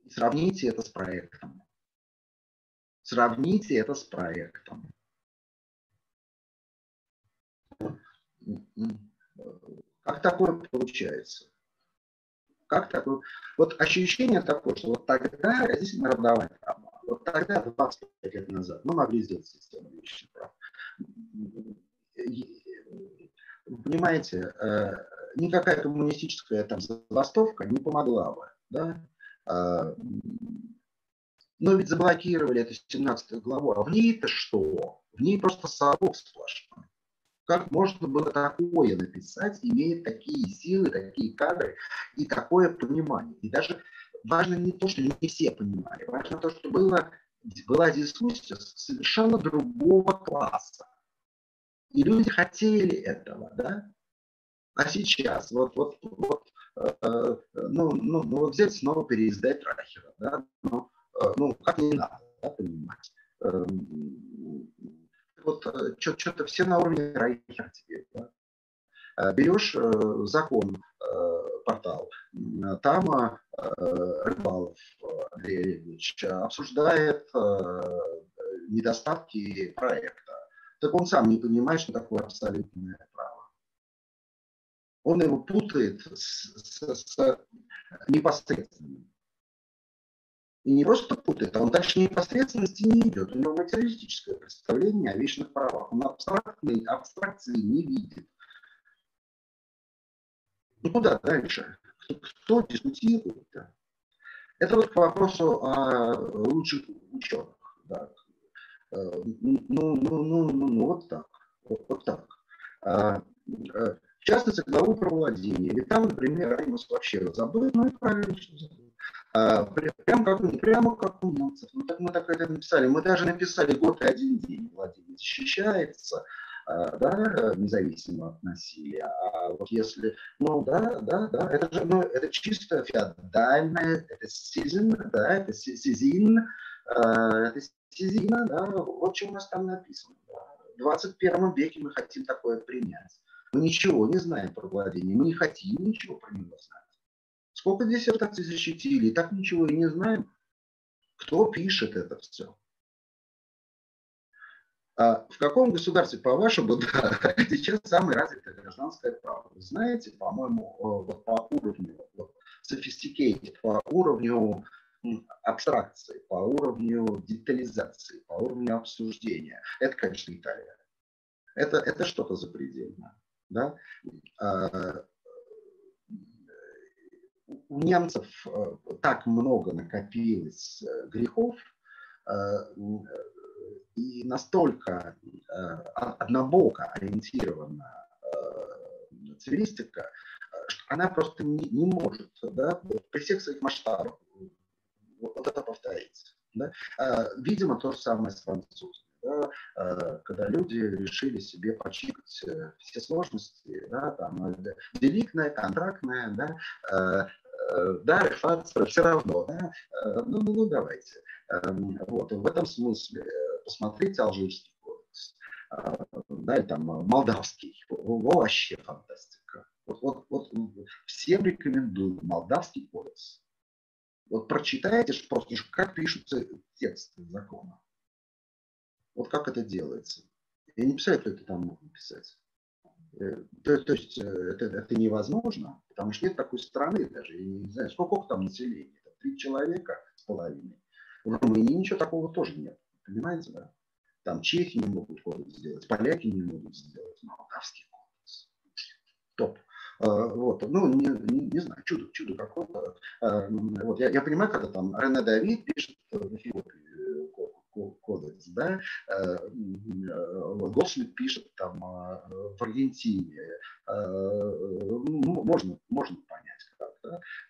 сравните это с проектом. Сравните это с проектом. Как такое получается? Как такое? Вот ощущение такое, что вот тогда действительно родовая травма. Вот тогда, 25 лет назад, мы могли сделать систему личных прав. Понимаете, э, никакая коммунистическая там забастовка не помогла бы. Да? А, но ведь заблокировали эту 17 главу. А в ней-то что? В ней просто совок сплошной. Как можно было такое написать, имея такие силы, такие кадры и такое понимание? И даже важно не то, что не все понимали, важно то, что было, была дискуссия совершенно другого класса. И люди хотели этого, да? А сейчас, вот, вот, вот э, э ну, ну, ну, вот взять снова переиздать Рахера, да? Ну, э, ну как не надо, да, понимать. Э, вот что-то все на уровне Райхера теперь. Да? Э, берешь э, закон, портал, там Рыбалов Андрей Олегович обсуждает недостатки проекта. Так он сам не понимает, что такое абсолютное право. Он его путает с, с, с непосредственным. И не просто путает, а он дальше непосредственности не идет. У него материалистическое представление о вечных правах. Он абстрактной абстракции не видит. Ну куда дальше? Кто, дискутирует? -то? Это вот к вопросу о лучших ученых. Да. Э, ну, ну, ну, ну, ну, вот так. Вот, вот так. А, э, в частности, главу про владение. Ведь там, например, Аймус вообще забыл, ну и правильно, что забыл. А, прям как, прямо как у немцев. Ну, так мы так это написали. Мы даже написали год и один день. Владимир защищается, а, да, независимо от насилия. А вот если, ну да, да, да, это же, ну, это чисто феодальное, это сизин, да, это сизин, а, это сизина, да, вот что у нас там написано. Да. В 21 веке мы хотим такое принять. Мы ничего не знаем про владение, мы не хотим ничего про него знать. Сколько диссертаций защитили, и так ничего и не знаем. Кто пишет это все? А в каком государстве, по-вашему, да, сейчас самое развитое гражданское право? Вы знаете, по-моему, вот по уровню вот, sophisticated, по уровню абстракции, по уровню детализации, по уровню обсуждения. Это, конечно, Италия. Это, это что-то запредельное. Да? А, у немцев э, так много накопилось э, грехов, э, и настолько однобоко ориентирована цивилистика, что она просто не, не может да, при всех своих масштабах вот это повторить. Да? Видимо, то же самое с французами да, э, когда люди решили себе почикать э, все сложности, да, там, э, деликная, контрактная, да, Да, Рифат все равно. Да? Ну, ну, ну, давайте. Эм, вот. В этом смысле посмотрите алжирский кодекс. Да, или там молдавский. Вообще фантастика. Вот, вот, вот всем рекомендую молдавский кодекс. Вот прочитайте просто, как пишутся тексты закона. Вот как это делается. Я не представляю, кто это там мог написать. Э, то, то есть э, это, это невозможно, потому что нет такой страны даже. Я не знаю, сколько там населения. Три человека с половиной. В Румынии ничего такого тоже нет. Понимаете, да? Там чехи не могут кодекс сделать, поляки не могут сделать, молдавский кодекс. Топ. А, вот, ну, не, не, не знаю, чудо, чудо какое-то. А, вот, я, я понимаю, когда там Рене Давид пишет в Эфиопии кодекс, да, Голшмидт э, пишет там а, в Аргентине, ну, можно, можно понять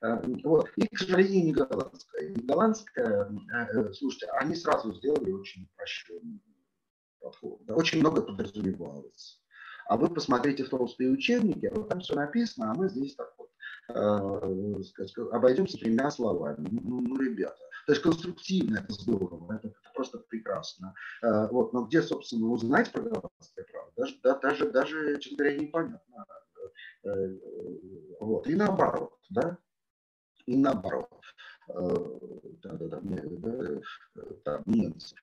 да. Вот. И, к сожалению, не голландская. Не голландская, э, слушайте, они сразу сделали очень упрощенный подход. Очень много подразумевалось. А вы посмотрите в толстые учебники, вот там все написано, а мы здесь так вот э, обойдемся тремя словами. Ну, ну, ребята, то есть конструктивно это здорово, это, это просто прекрасно. Э, вот, но где, собственно, узнать про голландское право, даже, да, даже, даже, честно говоря, непонятно. Э, вот, и наоборот, да, и наоборот. Да, да, да, да, там немцев,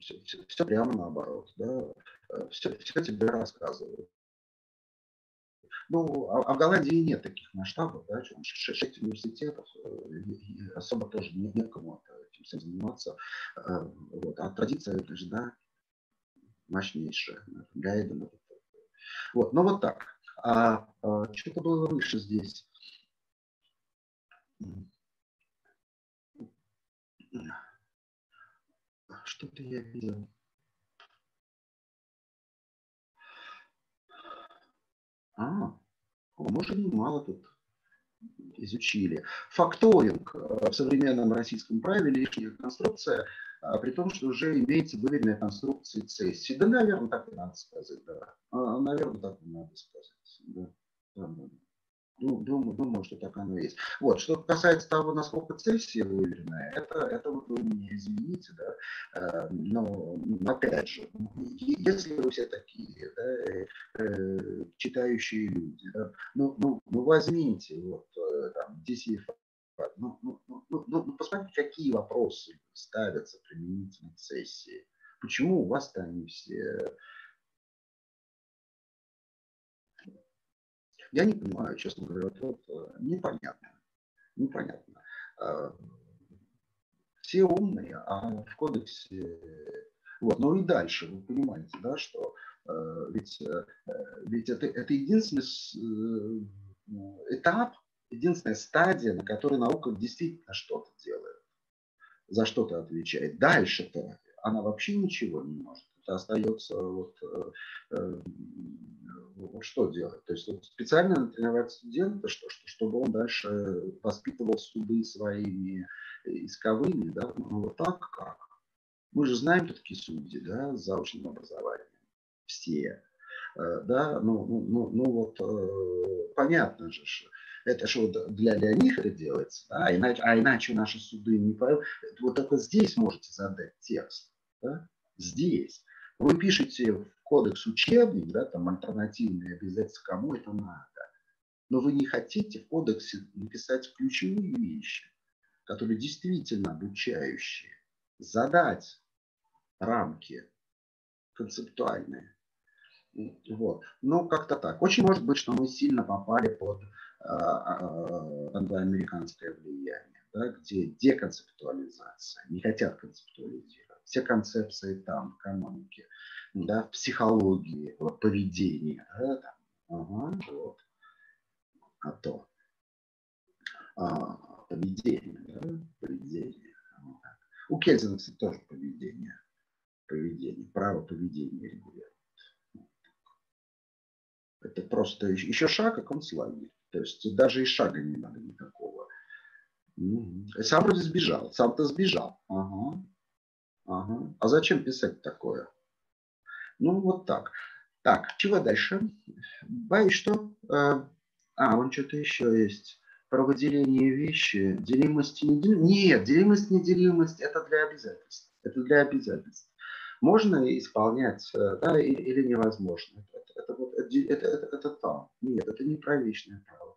все, все, все прямо наоборот, да, все, все тебе рассказывают. Ну, а, а в Голландии нет таких масштабов, да, шесть университетов, э, особо тоже не, некому этим всем заниматься. Э, вот. А традиция, же, да, мощнейшая. Гайден. Вот, ну вот так. А, а что-то было выше здесь. Что-то я видел. А, мы же немало тут изучили. Факторинг э, в современном российском праве лишняя конструкция, при том, что уже имеется выверенная конструкция цессии. Да, наверное, так и надо сказать, да. А, наверное, так и надо сказать. Да. Ну, думаю, думаю, что так оно и есть. Вот, что касается того, насколько цессия выверенная, это, это вы меня извините, да, э, но опять же, если вы все такие, да, э, читающие люди, да, ну, ну, ну возьмите вот э, там DCF, ну, ну, ну, ну, ну, посмотрите, какие вопросы ставятся применительно к сессии. Почему у вас-то они все Я не понимаю, честно говоря, вот, вот непонятно. Непонятно. А, все умные, а в кодексе... Вот, ну и дальше, вы понимаете, да, что э, ведь, э, ведь это, это единственный э, этап, единственная стадия, на которой наука действительно что-то делает, за что-то отвечает. Дальше-то она вообще ничего не может. Это остается вот, вот что делать? То есть вот специально натренировать студента, что, что, чтобы он дальше воспитывал суды своими исковыми, да, ну вот так как? Мы же знаем, кто такие судьи, да, с заочным образованием. Все. Э, да, ну, ну, ну, ну вот э, понятно же, это что для, для них это делается, да, а иначе, а иначе наши суды не поймут. Вот только здесь можете задать текст, да, здесь. Вы пишете в кодекс учебник, да, там альтернативные обязательства, кому это надо. Но вы не хотите в кодексе написать ключевые вещи, которые действительно обучающие, задать рамки концептуальные. Вот. Ну, как-то так. Очень может быть, что мы сильно попали под а, а, англоамериканское влияние, да, где деконцептуализация, не хотят концептуализировать все концепции там, экономики, да, психологии, поведения. Да, там. Ага, вот. А то. А, поведение, да, поведение. У Кельзина, кстати, тоже поведение. Поведение, право поведения регулирует. Это просто еще шаг, как концлагерь. То есть даже и шага не надо никакого. Сам вроде сбежал. Сам-то сбежал. Ага. Ага. А зачем писать такое? Ну, вот так. Так, чего дальше? Боюсь, что... Э, А, он что-то еще есть. Про выделение вещи. Делимость и неделимость. Нет, делимость, неделимость – это для обязательств. Это для обязательств. Можно исполнять, э, да, или невозможно. Это, вот, это, это, это, там. Нет, это не про вечное право.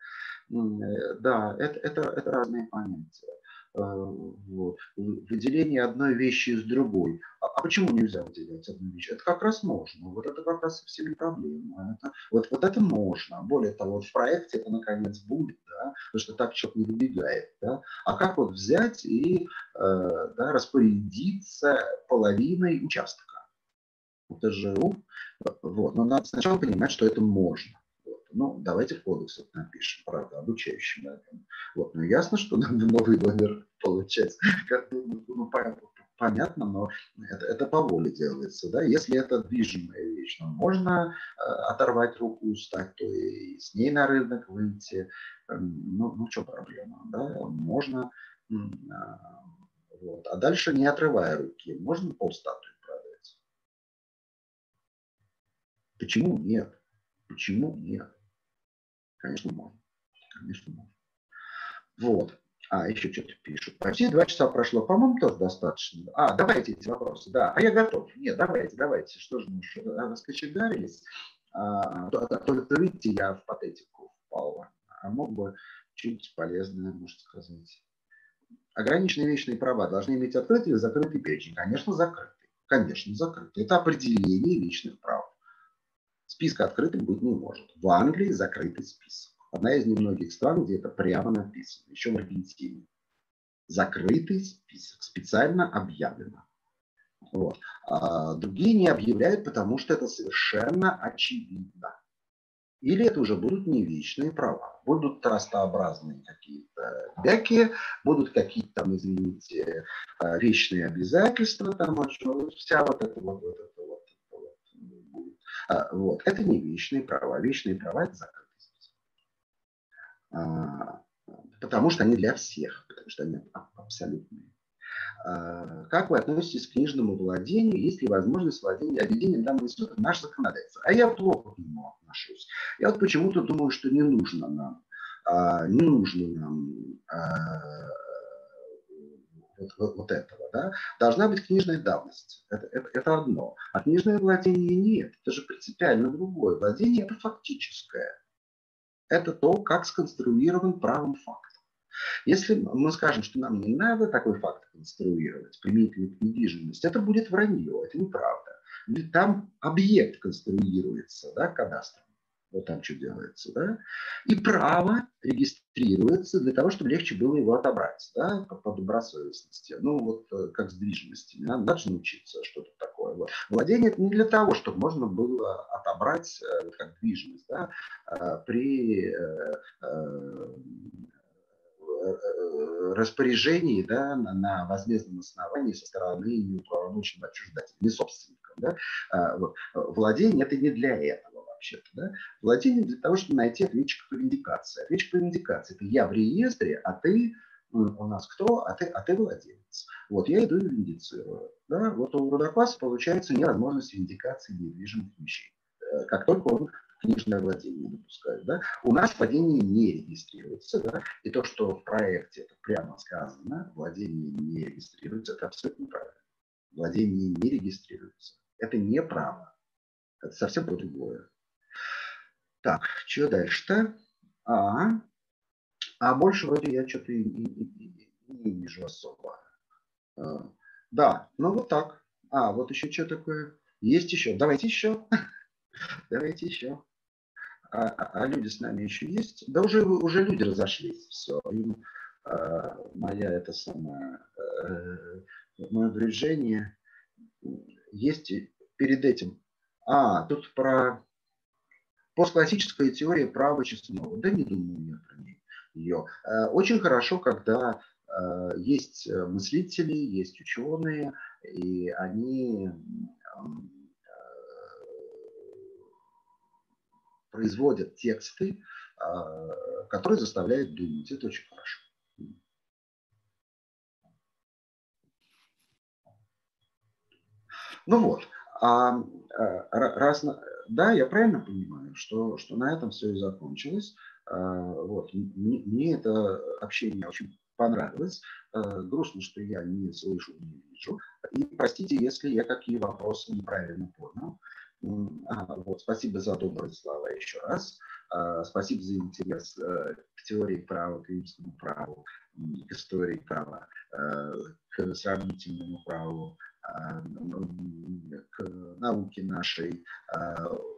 Э, да, это, это, это разные понятия. Э, вот. Выделение одной вещи из другой. А, а почему нельзя выделять одну вещь? Это как раз можно. Вот это как раз совсем не проблема. Это, вот, вот это можно. Более того, вот в проекте это наконец будет, да, потому что так человек не выбегает. Да? А как вот взять и э, да, распорядиться половиной участка? Же, вот. Но надо сначала понимать, что это можно. Ну, давайте в кодекс это напишем, правда, обучающим. Вот. Ну, ясно, что надо новый номер получать. Ну, понятно, но это, это по воле делается. Да? Если это движимая вещь, ну, можно э, оторвать руку и стать, то и с ней на рынок выйти. Эм, ну, ну что проблема? Да? Можно. Э, вот. А дальше, не отрывая руки, можно полстатуи Почему нет? Почему нет? Конечно, можно. Конечно, можно. Вот. А, еще что-то пишут. Почти два часа прошло. По-моему, тоже достаточно. А, давайте эти вопросы. Да, а я готов. Нет, давайте, давайте. Что же мы раскочегарились? А, то, то, то, то, видите, я в патетику впал. А мог бы чуть полезное, может сказать. Ограниченные вечные права должны иметь открытый или закрытый перечень? Конечно, закрытый. Конечно, закрытый. Это определение личных прав. Списка открытым быть не может. В Англии закрытый список. Одна из немногих стран, где это прямо написано. Еще в Аргентине. Закрытый список. Специально объявлено. Вот. А другие не объявляют, потому что это совершенно очевидно. Или это уже будут не вечные права. Будут трастообразные какие-то бяки, будут какие-то там, извините, вечные обязательства, там, вся вот эта вот, вот, это а, вот. Это не вечные права. Вечные права – это закрытый список. А, потому что они для всех, потому что они абсолютные. А, как вы относитесь к книжному владению? Есть ли возможность владения объединением данного института наш законодательство? А я плохо к нему отношусь. Я вот почему-то думаю, что не нужно нам, не нужно нам вот, вот, этого, да, должна быть книжная давность. Это, это, это одно. А книжное владение нет. Это же принципиально другое. Владение – это фактическое. Это то, как сконструирован правым факт. Если мы скажем, что нам не надо такой факт конструировать, применительно к недвижимости, это будет вранье, это неправда. Ведь там объект конструируется, да, кадастром вот там что делается, да, и право регистрируется для того, чтобы легче было его отобрать, да, по, по добросовестности. Ну, вот э, как с движимостями, надо, же научиться что-то такое. Вот. Владение это не для того, чтобы можно было отобрать э, как движимость, да, э, при распоряжении да, на, на возмездном основании со стороны неуправляющего отчуждателя, не собственника. Да? Вот. Владение это не для этого вообще-то. Да? Владение для того, чтобы найти ответчика по индикации. Ответчик по индикации – это я в реестре, а ты у нас кто, а ты, а ты владелец. Вот я иду и индицирую. Да? Вот у Рудокласса получается невозможность индикации недвижимых вещей. Э, как только он книжное владение допускает. Да? У нас владение не регистрируется. Да? И то, что в проекте это прямо сказано, владение не регистрируется, это абсолютно правильно. Владение не регистрируется. Это не право. Это совсем по-другое. Так, что дальше-то? А, а больше вроде я что-то не вижу особо. А, да, ну вот так. А, вот еще что такое? Есть еще. Давайте еще. Давайте еще. А, а, а люди с нами еще есть? Да уже, уже люди разошлись. Все. Им, а, моя это самое, а, мое движение есть перед этим. А, тут про Постклассическая теория права Чеснова. Да не думаю я про нее. Э, очень хорошо, когда э, есть э, мыслители, есть ученые, и они производят тексты, которые заставляют думать. Это очень хорошо. Ну вот, а, раз, да, я правильно понимаю, что, что на этом все и закончилось. Вот. Мне, мне это общение очень понравилось. Грустно, что я не слышу, не вижу. И простите, если я какие вопросы неправильно понял. Вот, спасибо за добрые слова еще раз. Спасибо за интерес к теории права, к римскому праву, к истории права, к сравнительному праву, к науке нашей.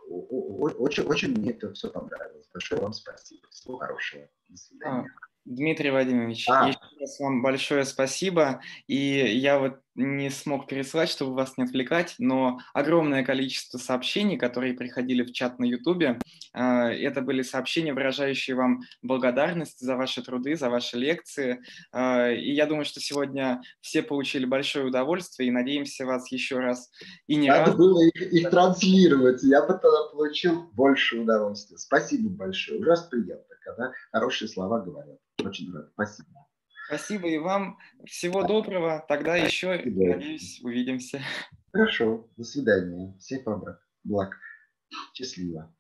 Очень, очень мне это все понравилось. Большое вам спасибо. Всего хорошего. До свидания. Дмитрий Владимирович, а. еще раз вам большое спасибо. И я вот не смог переслать, чтобы вас не отвлекать, но огромное количество сообщений, которые приходили в чат на Ютубе, а, это были сообщения, выражающие вам благодарность за ваши труды, за ваши лекции. А, и я думаю, что сегодня все получили большое удовольствие и надеемся вас еще раз и не Надо раз... было их, их транслировать, я бы тогда получил больше удовольствия. Спасибо большое, ужасно приятно, когда хорошие слова говорят. Очень рад. Спасибо. Спасибо и вам. Всего доброго. Тогда еще, надеюсь, увидимся. Хорошо. До свидания. Всех вам благ. Счастливо.